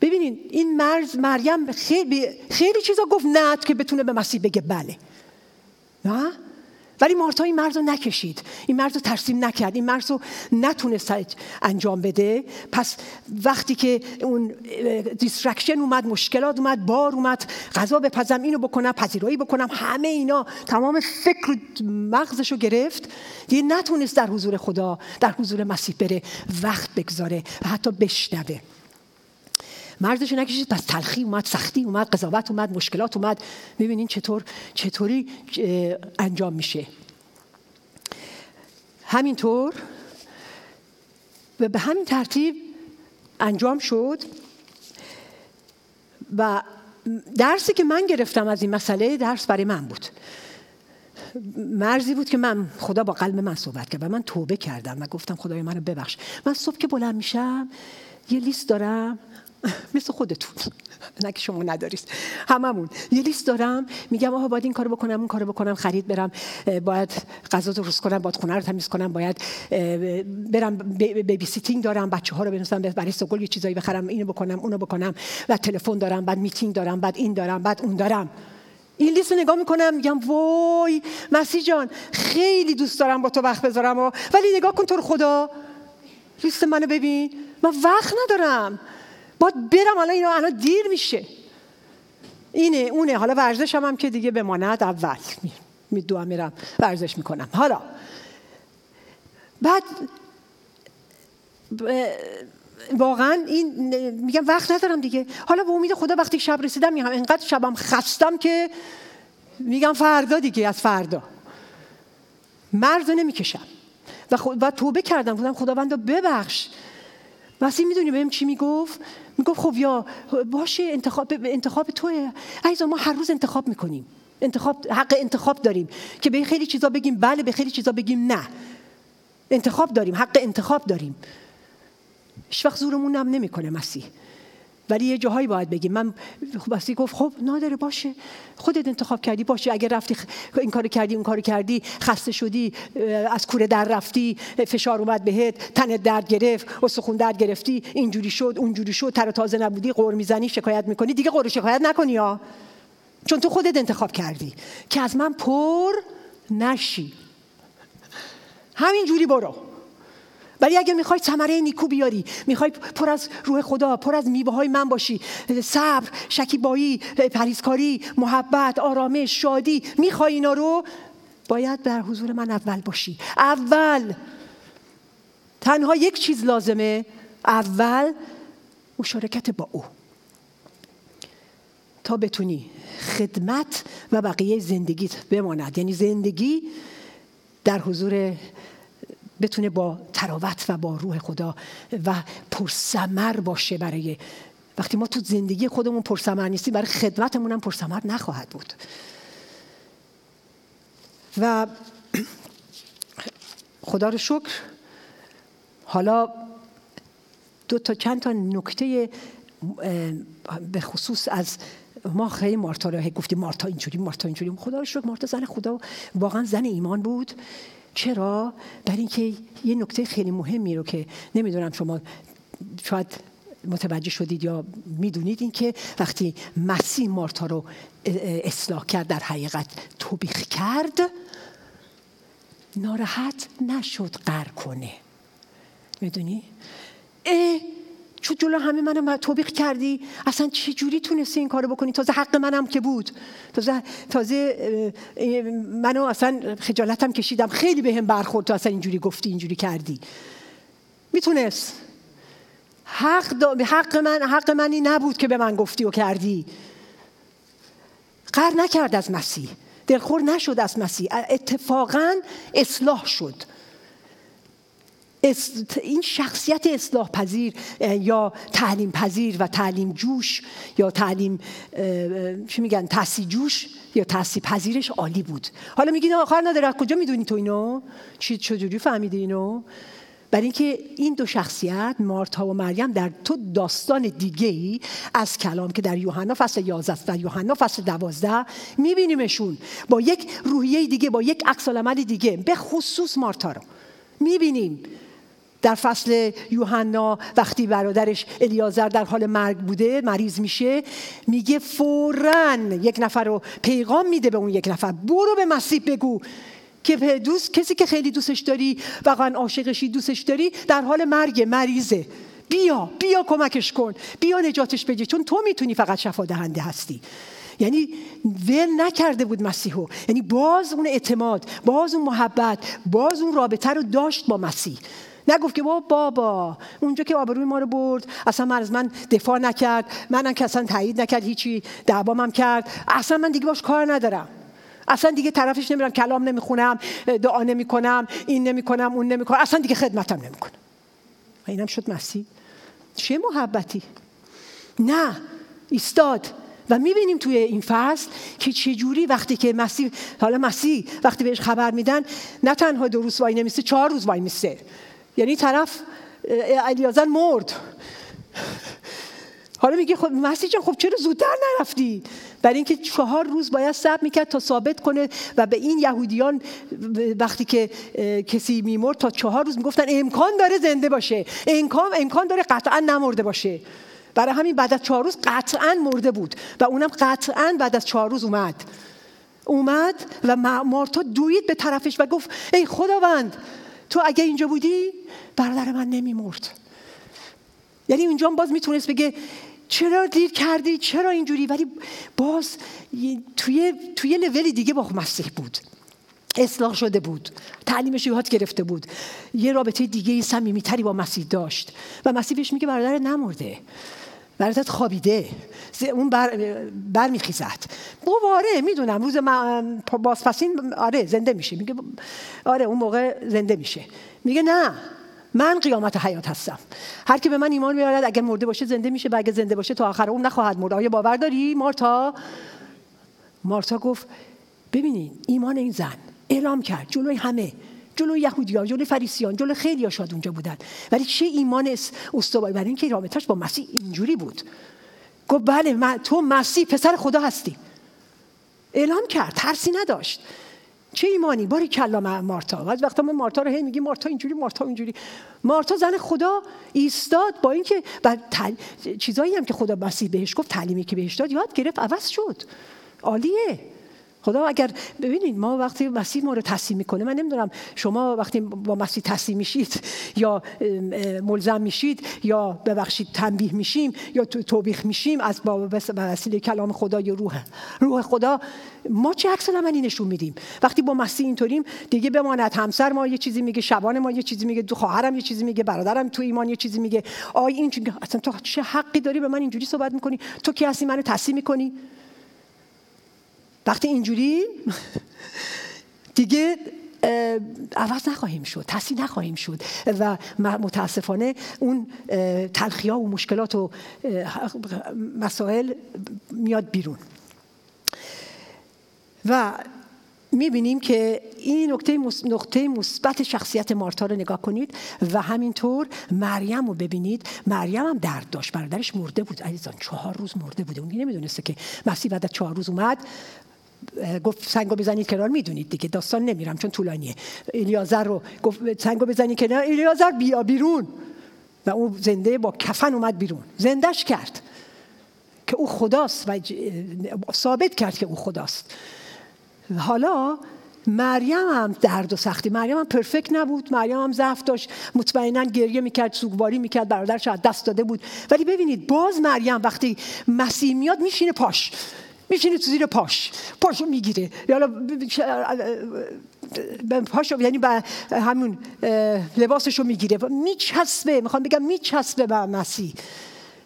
ببینید این مرز مریم خیلی خیلی چیزا گفت نه که بتونه به مسیح بگه بله. نه؟ ولی مارتا این مرز رو نکشید. این مرز رو ترسیم نکرد. این مرز رو نتونست انجام بده. پس وقتی که اون distraction اومد مشکلات اومد بار اومد غذا بپزم اینو بکنم پذیرایی بکنم همه اینا تمام فکر مغزش رو گرفت. دیگه نتونست در حضور خدا در حضور مسیح بره وقت بگذاره و حتی بشنوه. مرزش نکشید پس تلخی اومد سختی اومد قضاوت اومد مشکلات اومد. می‌بینین چطور چطوری انجام میشه. همینطور و به همین ترتیب انجام شد و درسی که من گرفتم از این مسئله درس برای من بود. مرزی بود که من خدا با قلب من صحبت کرد و من توبه کردم و گفتم خدای منو ببخش. من صبح که بلند میشم یه لیست دارم. مثل خودتون. نه که شما ندارید هممون. یه لیست دارم. میگم آها باید این کارو بکنم اون کارو بکنم خرید برم. باید غذا درست کنم باید خونه رو تمیز کنم باید برم babysitting دارم بچه ها رو بنویسم برای سگم یه چیزایی بخرم اینو بکنم اونو بکنم و تلفن دارم بعد میتینگ دارم بعد این دارم بعد اون دارم. این لیست رو نگاه می‌کنم میگم وای مسیح جان خیلی دوست دارم با تو وقت بذارم و ولی نگاه کن تو خدا. لیست منو ببین. من وقت ندارم. باید برم حالا اینا الان دیر میشه. اینه اونه. حالا ورزش هم, هم که دیگه بماند اول میدوام میرم ورزش می‌کنم. حالا بعد واقعا این میگم وقت ندارم دیگه. حالا به امید خدا وقتی شب رسیدم میگم انقدر شبم خستم که میگم فردا دیگه از فردا. مرز نمی‌کشم. و, و توبه کردم. بودم خداوند ببخش. مسیح می‌دونی بهم چی می‌گفت؟ می‌گفت خب یا باشه انتخاب انتخاب توه. عزیزا ما هر روز انتخاب می‌کنیم. انتخاب حق انتخاب داریم که به خیلی چیزا بگیم بله به خیلی چیزا بگیم نه. انتخاب داریم حق انتخاب داریم. هیچ وقت زورمون هم نمی‌کنه مسیح. ولی یه جاهایی باید بگیم من بسی گفت خب نداره باشه. خودت انتخاب کردی باشه. اگر رفتی این کارو کردی اون کارو کردی خسته شدی از کوره در رفتی فشار اومد بهت تنت درد گرفت استخون درد گرفتی اینجوری شد اونجوری شد تر تازه نبودی قور می‌زنی شکایت می‌کنی. دیگه قور شکایت نکنی ها. چون تو خودت انتخاب کردی که از من پر نشی. همینجوری برو. ولی اگر می‌خوای ثمره نیکو بیاری می‌خوای پر از روح خدا پر از میوه های من باشی صبر شکیبایی پریزکاری محبت آرامش شادی می‌خوای اینا رو باید در حضور من اول باشی. اول تنها یک چیز لازمه اول مشارکت با او. تا بتونی خدمت و بقیه زندگیت بماند. یعنی زندگی در حضور بتونه با تراوت و با روح خدا و پرسمر باشه برای وقتی ما تو زندگی خودمون پرسمر نیستیم برای خدمتمون هم پرسمر نخواهد بود. و *clears throat* خدا رو شکر حالا دو تا چند تا نکته به خصوص از ما خیلی مارتا رو گفتیم مارتا اینجوری مارتا اینجوری. خدا رو شکر مارتا زن خدا واقعا زن ایمان بود. چرا برای اینکه یه نکته خیلی مهمی رو که نمی‌دونم شما شاید متوجه شدید یا می‌دونید این که وقتی مسیح مارتا رو اصلاح کرد در حقیقت توبیخ کرد ناراحت نشد قر کنه می‌دونی؟ چون جلو همه منم توبیخ کردی؟ اصلا چه جوری تونستی این کارو بکنی؟ تازه حق منم که بود. تازه تازه منو اصلا خجالتم کشیدم. خیلی بهم به برخورد. تو اصلا اینجوری گفتی اینجوری کردی. می‌تونست. حق, دا... حق من حق منی نبود که به من گفتی و کردی. قر نکرد از مسیح. دلخور نشد از مسیح. اتفاقا اصلاح شد. این شخصیت اصلاح پذیر یا تعلیم پذیر و تعلیم جوش یا تعلیم چی میگن تحصیل جوش یا تحصیل پذیرش عالی بود. حالا میگین آخر نداره کجا می‌دونی تو اینو؟ چی چجوری فهمیدی اینو؟ برای اینکه این دو شخصیت مارتا و مریم در تو داستان دیگه ای از کلام که در یوحنا فصل 11 و یوحنا فصل 12 میبینیمشون. با یک روحیه دیگه با یک عکس دیگه به خصوص مارتا رو می‌بینیم. در فصل یوحنا وقتی برادرش الیازر در حال مرگ بوده مریض میشه میگه فورا یک نفر رو پیغام میده به اون یک نفر. برو به مسیح بگو که دوست کسی که خیلی دوستش داری واقعا عاشقشی دوستش داری در حال مرگ مریضه. بیا بیا کمکش کن. بیا نجاتش بگی چون تو می‌تونی فقط شفا دهنده هستی. یعنی ول نکرده بود مسیحو. یعنی باز اون اعتماد باز اون محبت باز اون رابطه رو داشت با مسیح. نگفت که بابا بابا اونجا که آبروی ما رو برد اصلا من از من دفاع نکرد منم که اصلا تایید نکرد هیچی دعوامم کرد. اصلا من دیگه باش کار ندارم. اصلا دیگه طرفش نمیرم کلام نمی‌خونم دعا نمی‌کنم این نمی‌کنم اون نمی‌کنم. اصلا دیگه خدمتم نمی‌کنم و اینم شد مسیح چه محبتی؟ نه ایستاد. و می‌بینیم توی این فصل که چجوری وقتی که مسیح حالا مسیح وقتی بهش خبر میدن نه تنها دو روز وای نمیسته چهار روز وای میسته یعنی طرف علیازن مرد. حالا میگه خب مسیح جان خب چرا زودتر نرفتی؟ برای اینکه چهار روز باید صبر می‌کرد تا ثابت کنه و به این یهودیان وقتی که کسی میمرد تا چهار روز می‌گفتن امکان داره زنده باشه. امکان امکان داره قطعا نمرده باشه. برای همین بعد از چهار روز قطعا مرده بود و اونم قطعا بعد از چهار روز اومد. اومد و مارتا دوید به طرفش و گفت ای خداوند تو اگه اینجا بودی برادر من نمیمرد. یعنی اینجا باز می‌تونست بگه چرا دیر کردی؟ چرا اینجوری؟ ولی باز توی توی لولی دیگه با مسیح بود. اصلاح شده بود. تعلیمش یاد گرفته بود. یه رابطه دیگه صمیمیتری با مسیح داشت. و مسیح بهش میگه برادر نمرده. برادرت خوابیده. اون بر, بر میخیزد آره می‌دونم روز بازپسین آره زنده میشه. میگه آره اون موقع زنده میشه. میگه نه من قیامت حیات هستم. هر کی به من ایمان میارد اگر مرده باشه زنده میشه و اگر زنده باشه تا آخر اون نخواهد مرد. آیا باور داری؟ مارتا؟ مارتا گفت ببینین ایمان این زن اعلام کرد جلوی همه. جلوی یهودیان جلوی فریسیان جلوی خیلی شاد اونجا بودن. ولی چه ایمان استوایی برای اینکه رابطش با مسیح اینجوری بود. گفت بله تو مسیح پسر خدا هستی. اعلام کرد ترسی نداشت. چه ایمانی؟ باری کلا مارتا. از وقتا ما مارتا رو هی میگیم مارتا اینجوری مارتا اینجوری مارتا زن خدا ایستاد با اینکه تل... چیزایی هم که خدا مسیح بهش گفت تعلیمی که بهش داد یاد گرفت عوض شد. عالیه. خدا اگر ببینید ما وقتی مسیح ما رو تسلیم می‌کنه من نمی‌دونم شما وقتی با مسیح تسلیم میشید یا ملزم میشید یا ببخشید تنبیه میشیم یا توبیخ میشیم از با وسیله کلام خدا یا روح روح خدا ما چه عکس العملی نشون میدیم؟ وقتی با مسیح اینطوریم دیگه بماند همسر ما یه چیزی میگه شبان ما یه چیزی میگه دو خواهرم یه چیزی میگه برادرم تو ایمان یه چیزی میگه. آی این اصلا تو چه حقی داری به من اینجوری صحبت می‌کنی؟ تو کی هستی؟ منو تسلیم می‌کنی؟ وقتی اینجوری دیگه عوض نخواهیم شد تصحیح نخواهیم شد و متاسفانه اون تلخی و مشکلات و مسائل میاد بیرون. و می‌بینیم که این نکته نقطه مثبت شخصیت مارتا رو نگاه کنید و همینطور مریم رو ببینید. مریم هم درد داشت برادرش مرده بود. عزیزان چهار روز مرده بوده. اون نمی‌دونسته که مسیح بعد از چهار روز اومد. گفت سنگو بزنید کنار می‌دونید دیگه داستان نمیرم چون طولانیه. الیازر رو گفت سنگو بزنید کنار. الیازر بیا بیرون. و اون زنده با کفن اومد بیرون. زندش کرد. که او خداست و ثابت کرد که او خداست. حالا مریم هم درد و سختی. مریم هم پرفکت نبود. مریم هم ضعف داشت. مطمئنا گریه می‌کرد سوگواری می‌کرد برادرش از دست داده بود. ولی ببینید باز مریم وقتی مسیح میاد میشینه پاش. میشینه تو زیر پاش. پاشو می‌گیره یا پاشو یعنی به همون لباسشو می‌گیره. میچسبه. می‌خوام بگم میچسبه به مسیح.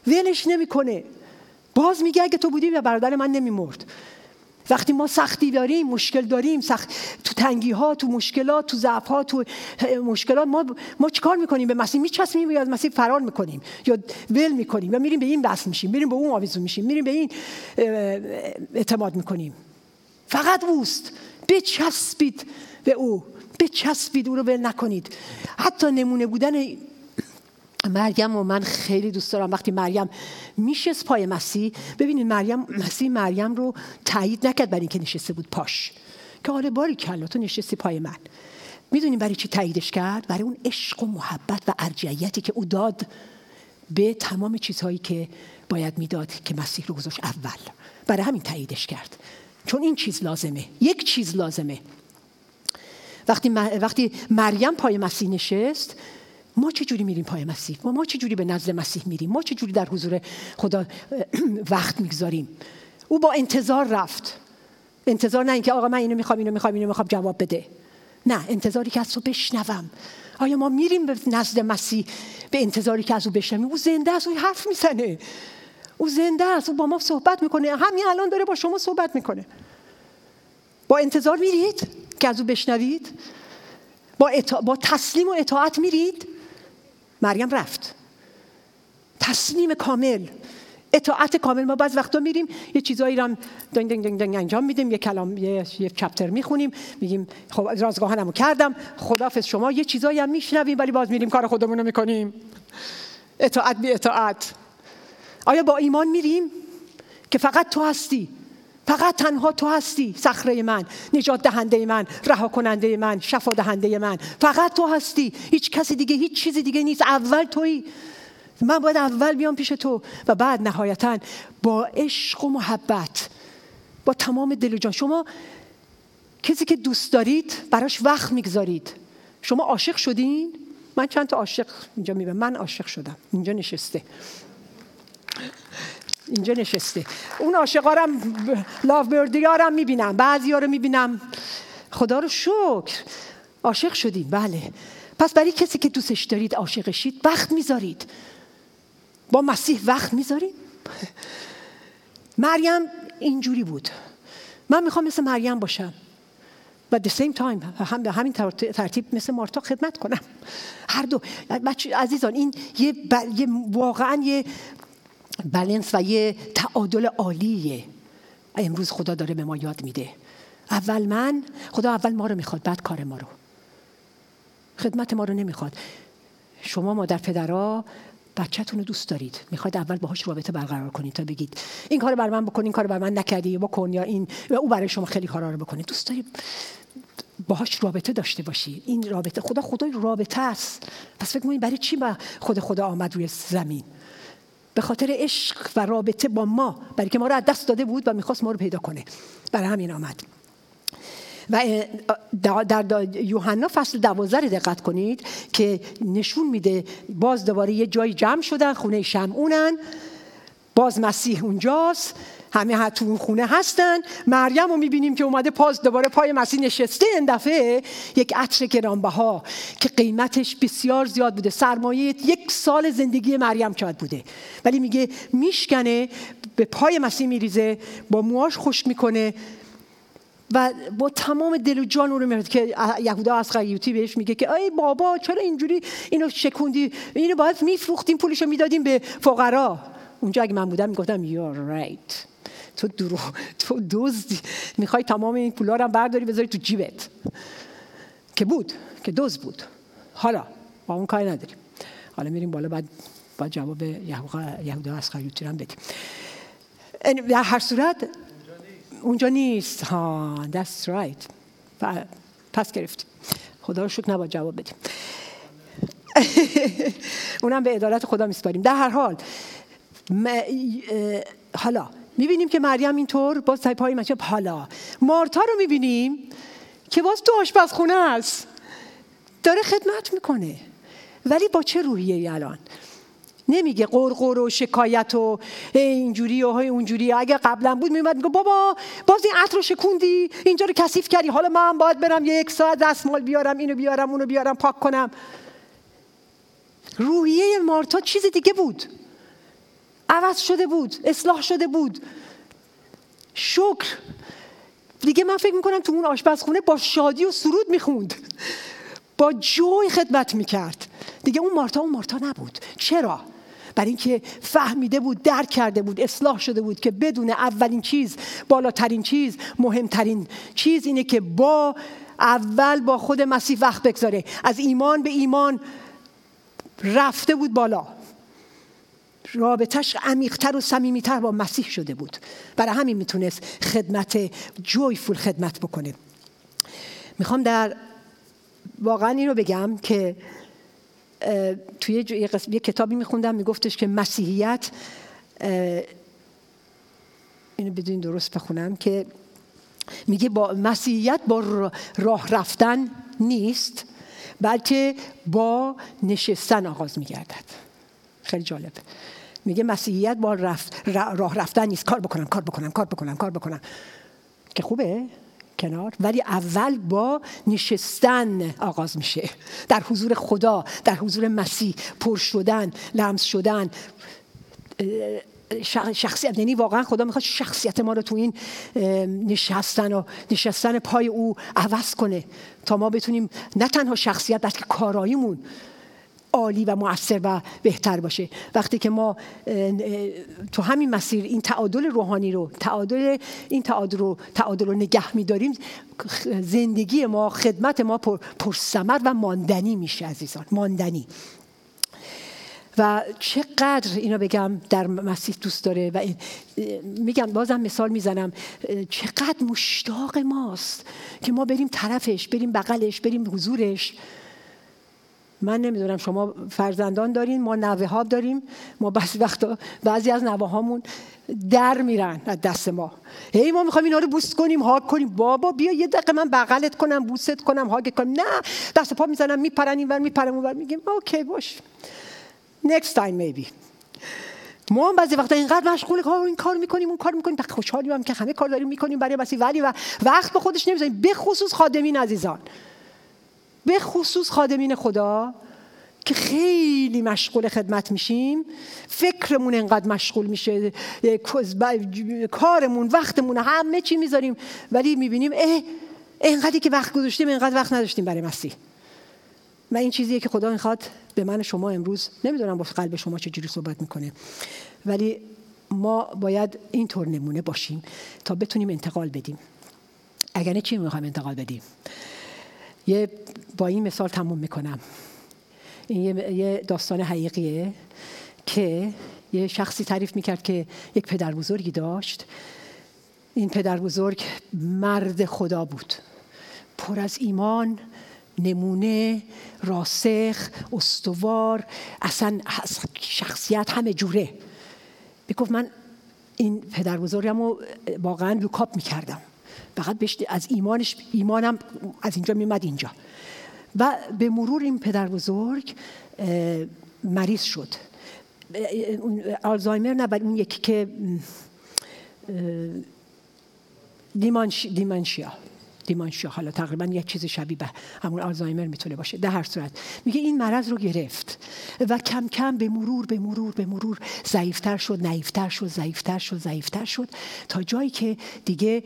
ولش نمی‌کنه. باز میگه اگه تو بودی برادر من نمیمرد. وقتی ما سختی داریم مشکل داریم سخت تو تنگی ها تو مشکلات تو ضعف ها تو مشکلات ما ما چیکار می‌کنیم؟ به مسیح میچسبیم یا از مسیح فرار می‌کنیم یا ول می‌کنیم یا میریم به این بس میشیم میریم به اون آویزون میشیم میریم به این اعتماد می‌کنیم. فقط اوست. بچسبید به او. بچسبید او رو ول نکنید. حتی نمونه بودن مریم و من خیلی دوست دارم. وقتی مریم میشست پای مسیح ببینید مریم مسیح مریم رو تایید نکرد برای اینکه نشسته بود پاش. که آره باری کلا تو نشستی پای من. می‌دونیم برای چی تاییدش کرد؟ برای اون عشق و محبت و ارجعیتی که او داد به تمام چیزهایی که باید می‌داد که مسیح رو گذاشت اول. برای همین تاییدش کرد. چون این چیز لازمه. یک چیز لازمه. وقتی, وقتی مریم پای مسیح نشست ما چه جوری میریم پای مسیح؟ ما ما چه جوری به نزد مسیح میریم؟ ما چه جوری در حضور خدا *clears throat* وقت می‌گذاریم؟ او با انتظار رفت. انتظار نه اینکه آقا من اینو می‌خوام اینو می‌خوام اینو می‌خوام جواب بده. نه انتظاری که از تو بشنوم. آیا ما میریم به نزد مسیح به انتظاری که از او بشنویم؟ او زنده است او حرف می‌زنه. او زنده است او با ما صحبت می‌کنه. همین الان داره با شما صحبت می‌کنه. با انتظار میرید که از او بشنوید؟ با, با تسلیم و اطاعت میرید؟ مریم رفت. تصمیم کامل. اطاعت کامل. ما بعض وقتا میریم یه چیزایی رو دنگ دنگ دنگ دنگ انجام میدیم. یه کلام یه, یه چپتر می‌خونیم. میگیم خب رازگاهانمو کردم. خدافظ شما یه چیزایی هم میشنویم ولی باز میریم کار خودمون رو می‌کنیم. اطاعت بی اطاعت آیا با ایمان میریم؟ که فقط تو هستی. فقط تنها تو هستی صخره من نجات دهنده من رها کننده من شفا دهنده من. فقط تو هستی. هیچ کسی دیگه هیچ چیزی دیگه نیست. اول تویی. من باید اول بیام پیش تو و بعد نهایتا با عشق و محبت با تمام دل و جان. شما کسی که دوست دارید براش وقت می‌گذارید. شما عاشق شدین؟ من چند تا عاشق اینجا می‌بینم. من عاشق شدم. اینجا نشسته. اینجا نشسته. اون عاشقارم لاف بردیارم می‌بینم بعضی ها رو می‌بینم. خدا رو شکر. عاشق شدیم بله. پس برای کسی که دوستش دارید عاشقشید وقت می‌ذارید. با مسیح وقت می‌ذارید؟ مریم اینجوری بود. من می‌خوام مثل مریم باشم. و the same time هم به همین ترتیب مثل مارتا خدمت کنم. هر دو. عزیزان این یه, یه واقعا یه بلنس و یه تعادل عالیه. امروز خدا داره به ما یاد میده. اول من خدا اول ما رو می‌خواد بعد کار ما رو. خدمت ما رو نمی‌خواد. شما مادر پدرها بچهتون رو دوست دارید. می‌خواد اول باهاش رابطه برقرار کنید تا بگید این کار بر من بکن این کار بر من نکردی بکن یا این و او برای شما خیلی کارا رو بکنه. دوست دارید باهاش رابطه داشته باشی. این رابطه خدا خدای رابطه است. پس فکر برای چی با خود خدا آمد روی زمین؟ به خاطر عشق و رابطه با ما برای که ما رو از دست داده بود و می‌خواست ما رو پیدا کنه. برای همین آمد. و در یوحنا فصل دوازده دقت کنید که نشون میده باز دوباره یه جایی جمع شدن خونه شمعونن. باز مسیح اونجاست. همه تو اون خونه هستن. مریم رو می‌بینیم که اومده پاس دوباره پای مسیح نشسته این دفعه. یک عطر گرانبها که قیمتش بسیار زیاد بوده. سرمایه یک سال زندگی مریم شاید بوده. ولی میگه میشکنه به پای مسیح میریزه با موهاش خشک می‌کنه و با تمام دل و جان رو میرد که یهودا از خیوتی بهش میگه که ای بابا چرا اینجوری اینو شکوندی؟ اینو باید میفروختیم پولشو می‌دادیم به فقرا. اونجا اگه من بودم می‌گفتم you're right. تو درو تو دزدی. می‌خوای تمام این پولا رو برداری بذاری تو جیبت. که بود که دوز بود. حالا با اون کاری نداریم. حالا میریم بالا بعد با جواب یهودا از خیوتی هم بدیم. در هر صورت اونجا نیست. ها that's right. پس گرفتیم. خدا رو شکر نباید جواب بدیم. *laughs* اونم به عدالت خدا میسپاریم. در هر حال حالا می‌بینیم که مریم اینطور باز تای پای حالا. مارتا رو می‌بینیم که باز تو آشپزخونه است. داره خدمت می‌کنه. ولی با چه روحیه الان؟ نمیگه قرقر و شکایت و اینجوری و های اونجوری. اگه قبلا بود میومد میگه بابا باز این عطر رو شکوندی؟ اینجا رو کثیف کردی. حالا من باید برم یک ساعت دستمال بیارم اینو بیارم اونو بیارم پاک کنم. روحیه مارتا چیز دیگه بود. عوض شده بود اصلاح شده بود. شکر. دیگه من فکر می‌کنم تو اون آشپزخونه با شادی و سرود می‌خوند. با جوی خدمت می‌کرد. دیگه اون مارتا اون مارتا نبود. چرا؟ برای اینکه فهمیده بود درک کرده بود اصلاح شده بود که بدون اولین چیز بالاترین چیز مهمترین چیز اینه که با اول با خود مسیح وقت بگذاره. از ایمان به ایمان رفته بود بالا. رابطش عمیقتر و صمیمیتر با مسیح شده بود. برای همین می‌تونست خدمت جویفول خدمت بکنه. می‌خوام در واقعا این رو بگم که توی یه کتابی میخوندم میگفتش که مسیحیت اینو بدون درست بخونم که میگه با مسیحیت با راه رفتن نیست بلکه با نشستن آغاز میگردد. خیلی جالب. میگه مسیحیت با رفت راه رفتن نیست. کار بکنم کار بکنم کار بکنم کار بکنم که خوبه؟ کنار. ولی اول با نشستن آغاز میشه. در حضور خدا در حضور مسیح. پر شدن لمس شدن. شخصیت یعنی واقعا خدا می‌خواد شخصیت ما رو تو این نشستن و نشستن پای او عوض کنه. تا ما بتونیم نه تنها شخصیت بلکه کاراییمون عالی و مؤثر و بهتر باشه. وقتی که ما تو همین مسیر این تعادل روحانی رو تعادل این تعادل رو تعادل رو نگه میداریم زندگی ما خدمت ما پر پرثمر و ماندنی میشه عزیزان ماندنی. و چقدر اینو بگم در مسیح دوست داره و میگم بازم مثال می‌زنم چقدر مشتاق ماست که ما بریم طرفش بریم بغلش بریم حضورش. من نمی‌دونم شما فرزندان دارین ما نوه ها داریم ما بعضی وقتا بعضی از نوه هامون در میرن از دست ما. هی ما می‌خوایم اینا رو بوست کنیم هاگ کنیم. بابا بیا یه دقیقه من بغلت کنم بوست کنم هاگ کنم. نه دست پا می‌زنم میپرن اینور میپرن اونور. میگیم اوکی باش. Next time maybe. ما هم بعضی وقتا اینقدر مشغول کار این کار می‌کنیم اون کار می‌کنیم. خوشحالیم هم که همه کار داریم می‌کنیم برای مسیح ولی و وقت به خودش نمی‌ذاریم به خصوص خادمین عزیزان. به خصوص خادمین خدا که خیلی مشغول خدمت میشیم. فکرمون انقدر مشغول میشه کارمون وقتمون همه چی می‌ذاریم. ولی می‌بینیم اه انقدری که وقت گذاشتیم انقدر وقت نداشتیم برای مسیح. و این چیزیه که خدا می‌خواد به من شما امروز نمی‌دونم با قلب شما چجوری صحبت می‌کنه. ولی ما باید اینطور نمونه باشیم تا بتونیم انتقال بدیم. اگر نه چی می‌خوایم انتقال بدیم؟ یه با این مثال تموم می‌کنم. این یه داستان حقیقیه که یه شخصی تعریف می‌کرد که یک پدر بزرگی داشت. این پدر بزرگ مرد خدا بود. پر از ایمان نمونه راسخ استوار اصلا شخصیت همه جوره. می‌گفت من این پدر بزرگم رو واقعا لوکاپ می‌کردم. فقط از ایمانش ایمانم از اینجا میمد اینجا. و به مرور این پدر بزرگ مریض شد. آلزایمر نه اون یکی که دیمانشیا. دیمانشیا. حالا تقریبا یک چیز شبیه به همون آلزایمر می‌تونه باشه. در هر صورت میگه این مرض رو گرفت و کم کم به مرور به مرور به مرور ضعیفتر شد نعیفتر شد ضعیفتر شد ضعیفتر شد تا جایی که دیگه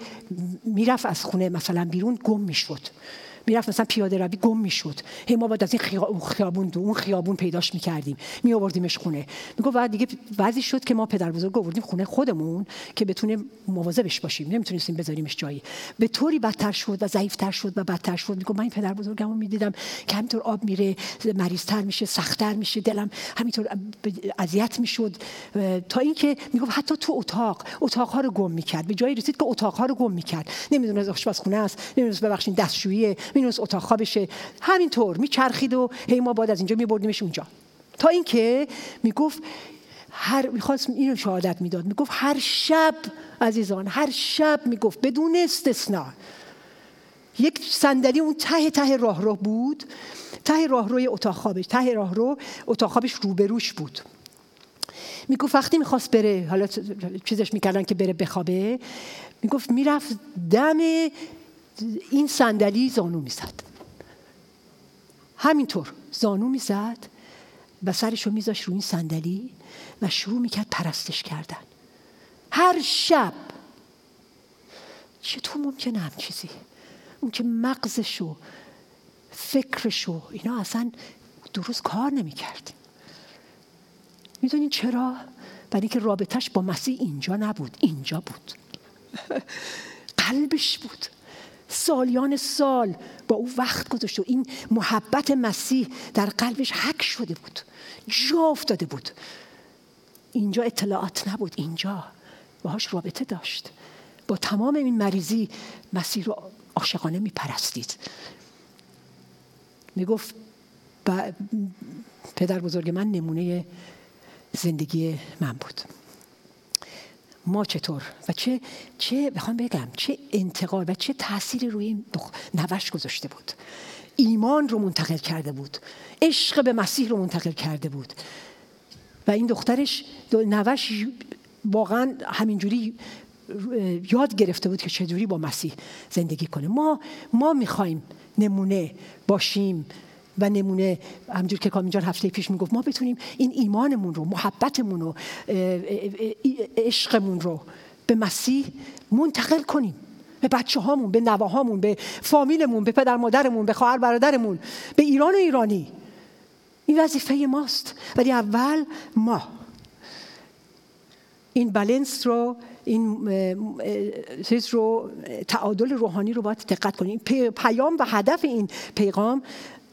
می‌رفت از خونه مثلا بیرون گم می‌شد. می‌رفت مثلا پیاده روی گم می‌شد. هی ما باید از این خیابون دو اون خیابون پیداش می‌کردیم. می آوردیمش خونه. میگو بعد دیگه بعضی شد که ما پدر بزرگ آوردیم خونه خودمون که بتونه مواظبش باشیم. نمی‌تونستیم بذاریمش جایی. به طوری بدتر شد و ضعیفتر شد و بدتر شد. میگو من این پدر بزرگمو می‌دیدم که همینطور آب میره مریضتر میشه سختتر میشه. دلم همینطور اذیت می‌شد. تا اینکه میگو حتی تو اتاق اتاقها رو گم می‌کرد. به جایی رسید که اتاقها رو گم می‌کرد. نمی‌دونه آشپزخونه است نمی‌دونه ببخشید دستشویی مینوس اتاق خوابشه. همینطور میچرخید و هی ما بعد از اینجا میبردیمش اونجا. تا اینکه می‌گفت هر می‌خواست اینو شهادت می‌داد. می‌گفت هر شب عزیزان هر شب می‌گفت بدون استثنا. یک صندلی اون ته ته راه رو بود. ته راهروی اتاق خوابش ته راهرو اتاق خوابش روبروش بود. می‌گفت وقتی می‌خواست بره حالا چیزش می‌کردن که بره بخوابه. می‌گفت می‌رفت دم این صندلی زانو می‌زد. همینطور زانو می‌زد و سرش رو میذاش رو این صندلی و شروع می‌کرد پرستش کردن. هر شب. چطور ممکنه هم چیزی؟ اون که مغزشو فکرشو اینا اصلا درست کار نمی‌کرد. می‌دونین چرا؟ برای اینکه رابطهش با مسیح اینجا نبود. اینجا بود. *laughs* قلبش بود. سالیان سال با او وقت گذاشته و این محبت مسیح در قلبش حک شده بود جا افتاده بود. اینجا اطلاعات نبود اینجا باهاش رابطه داشت. با تمام این مریضی مسیح رو عاشقانه میپرستید. می‌گفت پدر بزرگ من نمونه زندگی من بود. ما چطور؟ و چه چه بخوام بگم چه انتقال و چه تأثیری روی این نوش گذاشته بود. ایمان رو منتقل کرده بود. عشق به مسیح رو منتقل کرده بود. و این دخترش نوش واقعا همینجوری یاد گرفته بود که چجوری با مسیح زندگی کنه. ما ما می‌خوایم نمونه باشیم. و نمونه همجور که کامینجان هفته پیش می‌گفت ما بتونیم این ایمانمون رو محبتمون رو عشقمون رو به مسیح منتقل کنیم. به بچه هامون به نواهامون به فامیلمون به پدر مادرمون به خواهر برادرمون به ایران و ایرانی. این وظیفه ماست. ولی اول ما. این بلنس رو این چیز رو تعادل روحانی رو باید دقت کنیم. پیام و هدف این پیغام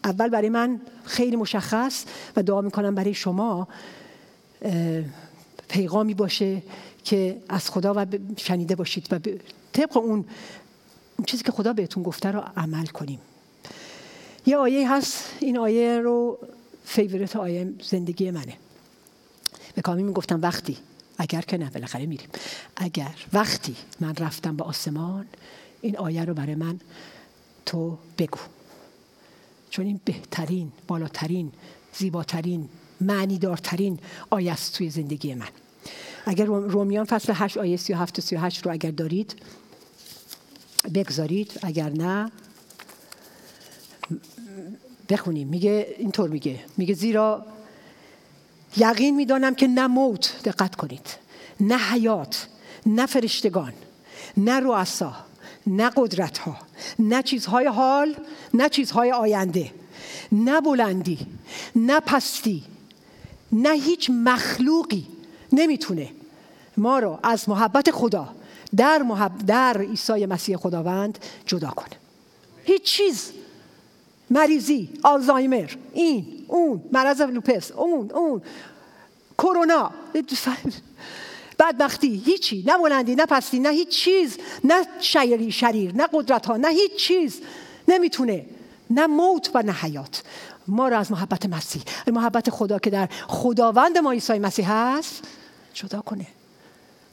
اول برای من خیلی مشخص و دعا می‌کنم برای شما پیغامی باشه که از خدا و شنیده باشید و طبق اون چیزی که خدا بهتون گفته رو عمل کنیم. یه آیه هست این آیه رو فیورت آیه زندگی منه. به کامی می‌گفتم وقتی اگر که نه بالاخره میریم. اگر وقتی من رفتم به آسمان این آیه رو برای من تو بگو. چون این بهترین بالاترین زیباترین معنیدارترین آیه است توی زندگی من. اگر رومیان فصل 8 آیه 37 و 38 رو اگر دارید بگذارید. اگر نه بخونیم. میگه اینطور میگه. میگه زیرا یقین می‌دانم که نه موت دقت کنید. نه حیات نه فرشتگان نه رؤسا. نه قدرت ها نه چیزهای حال نه چیزهای آینده نه بلندی نه پستی نه هیچ مخلوقی نمی‌تونه ما رو از محبت خدا در, محب... در عیسی مسیح خداوند جدا کنه. هیچ چیز. مریضی آلزایمر این اون مرض لوپس اون اون. کرونا. بدبختی هیچی نه بلندی نه پستی نه هیچ چیز نه شیری شریر نه قدرت ها نه هیچ چیز. نمی‌تونه نه موت و نه حیات. ما را از محبت مسیح محبت خدا که در خداوند ما عیسی مسیح هست جدا کنه.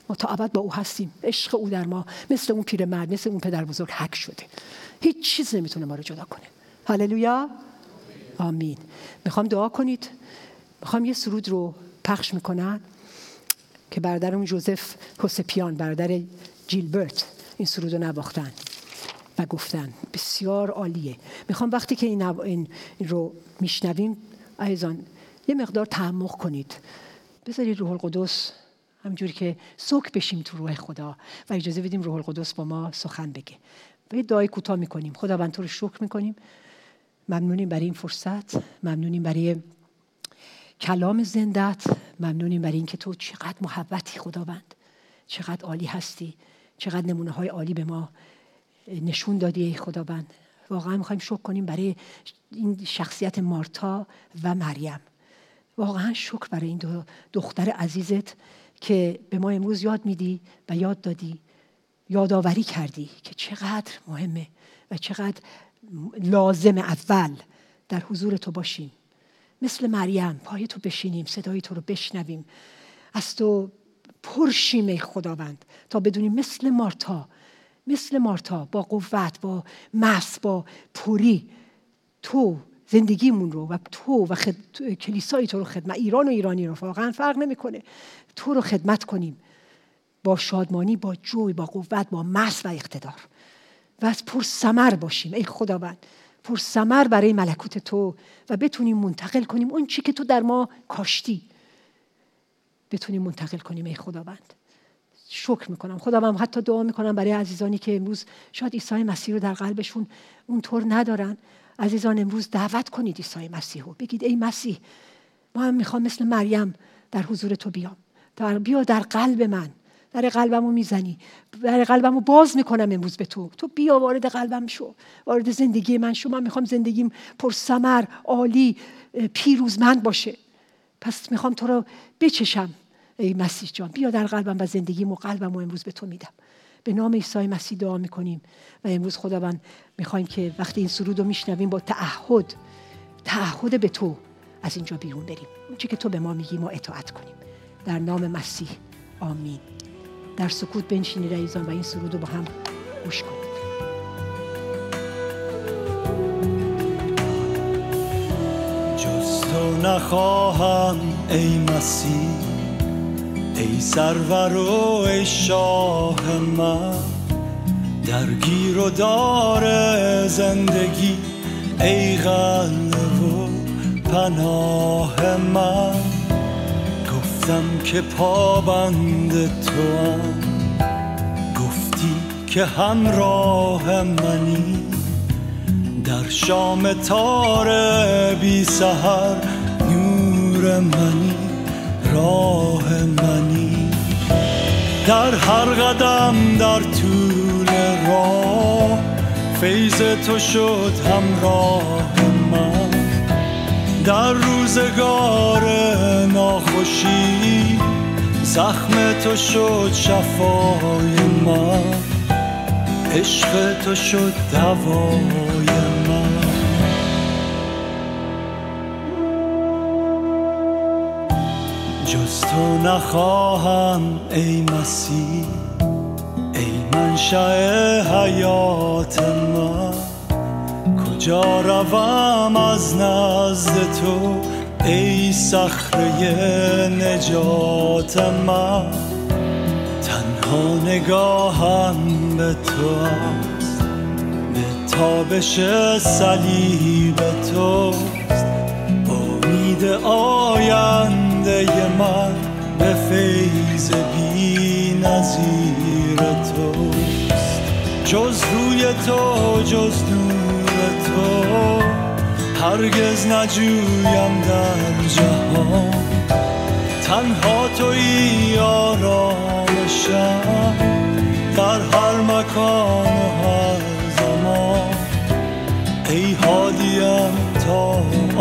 ما تا ابد با او هستیم. عشق او در ما مثل اون پیرمرد مثل اون پدر بزرگ حک شده. هیچ چیز نمی‌تونه ما رو جدا کنه. هللویا. آمین. می‌خوام دعا کنید. می‌خوام یه سرود رو پخش می‌کنن که برادرم جوزف حسپیان برادر جیلبرت این سرود رو نواختن و گفتن. بسیار عالیه. می‌خوام وقتی که این, این رو میشنویم عزیزان یه مقدار تعمق کنید. بذارید روح القدس همجوری که سوک بشیم تو روح خدا و اجازه بدیم روح القدس با ما سخن بگه. به دعای کوتاه می‌کنیم. خداوند تو رو شکر می‌کنیم. ممنونیم برای این فرصت. ممنونیم برای کلام زندت. ممنونیم برای اینکه تو چقدر محبتی خداوند. چقدر عالی هستی. چقدر نمونه های عالی به ما نشون دادی ای خداوند. واقعا می‌خوایم شکر کنیم برای این شخصیت مارتا و مریم. واقعا شکر برای این دو دختر عزیزت که به ما امروز یاد میدی و یاد دادی. یادآوری کردی که چقدر مهمه و چقدر لازم اول در حضور تو باشیم. مثل مریم. پای تو بشینیم صدای تو رو بشنویم. از تو پرشیم ای خداوند تا بدونیم مثل مارتا مثل مارتا با قوت با مس با پوری تو زندگیمون رو و تو و خد... کلیسای تو رو خدمت ایران و ایرانی رو واقعا فرق نمی‌کنه. تو رو خدمت کنیم با شادمانی با جوی با قوت با مس و اقتدار. و از پر سمر باشیم ای خداوند. پر سمر برای ملکوت تو و بتونیم منتقل کنیم اون چی که تو در ما کاشتی. بتونیم منتقل کنیم ای خداوند. شکر می‌کنم. خداوند حتی دعا می‌کنم برای عزیزانی که امروز شاید عیسی مسیح رو در قلبشون اونطور ندارن. عزیزان امروز دعوت کنید عیسی مسیح رو. بگید ای مسیح ما هم می‌خوام مثل مریم در حضور تو بیام. در بیا در قلب من. در قلبمو می‌زنی. در قلبمو باز می‌کنم امروز به تو. تو بیا وارد قلبم شو. وارد زندگی من شو. من می‌خوام زندگیم پر سمر عالی پیروزمند باشه. پس می‌خوام تو رو بچشم. ای مسیح جان بیا در قلبم و زندگیمو قلبمو امروز به تو میدم. به نام عیسی مسیح دعا می‌کنیم. و امروز خداوند می‌خوایم که وقتی این سرود رو میشنویم با تعهد تعهد به تو از اینجا بیرون بریم. اون که تو به ما میگی ما اطاعت کنیم. در نام مسیح. آمین. در سکوت بنشینید عزیزان و این سرود رو با هم گوش کنید. جز تو نخواهم ای مسیح ای سرور و ای شاه من. درگیر و دار زندگی ای قلب و پناه من. گفتم که پابند تو هم گفتی که همراه منی. در شام تار بی سهر نور منی راه منی. در هر قدم در طول راه فیض تو شد همراه من. در روزگار ناخوشی زخم تو شد شفای من عشق تو شد دوای من جز تو نخواهم ای مسیح ای منشأ حیات من کجا روم از نزد تو ای صخره نجات من. تنها نگاهم به تو است به تابش صلیب توست. امید آینده من به فیض بی نظیر توست. جز روی تو جز تو هرگز نجویم در جهان. تنها توی آرامشم در هر مکان و هر زمان. ای حادیم تا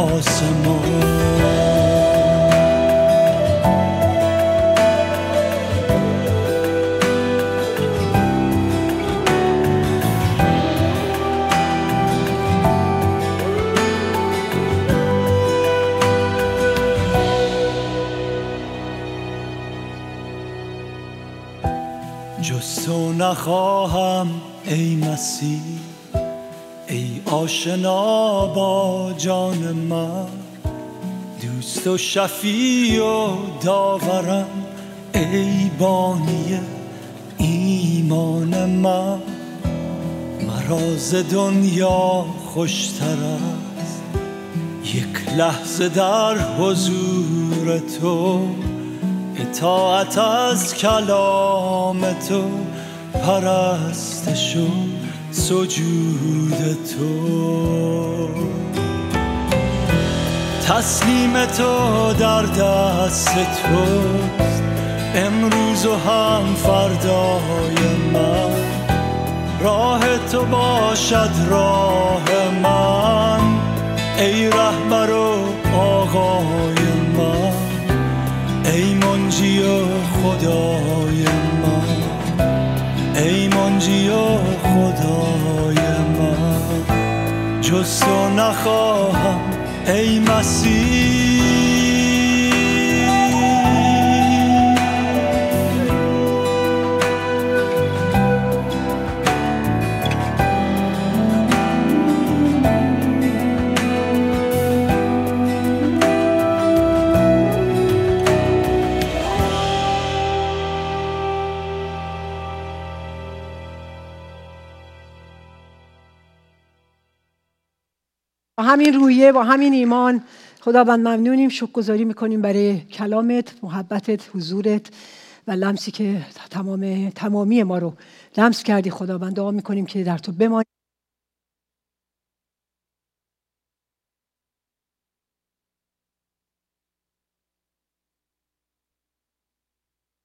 آسمان. نخواهم ای مسیح ای آشنا با جان من. دوست و شفی و داورم ای بانی ایمان من. راز دنیا خوشتر است. یک لحظه در حضور تو. اطاعت از کلام تو. پرستش و سجود تو. تسلیم تو در دست توست. امروز و هم فردای من. راه تو باشد راه من. ای رهبر و آقای من. ای منجی و خدای منجی و خدای من. جز تو نخواهم ای مسیح. همین رویه با همین ایمان خداوند ممنونیم شکرگزاری می‌کنیم برای کلامت محبتت حضورت و لمسی که تمام تمامی ما رو لمس کردی خداوند دعا می‌کنیم که در تو بمانیم.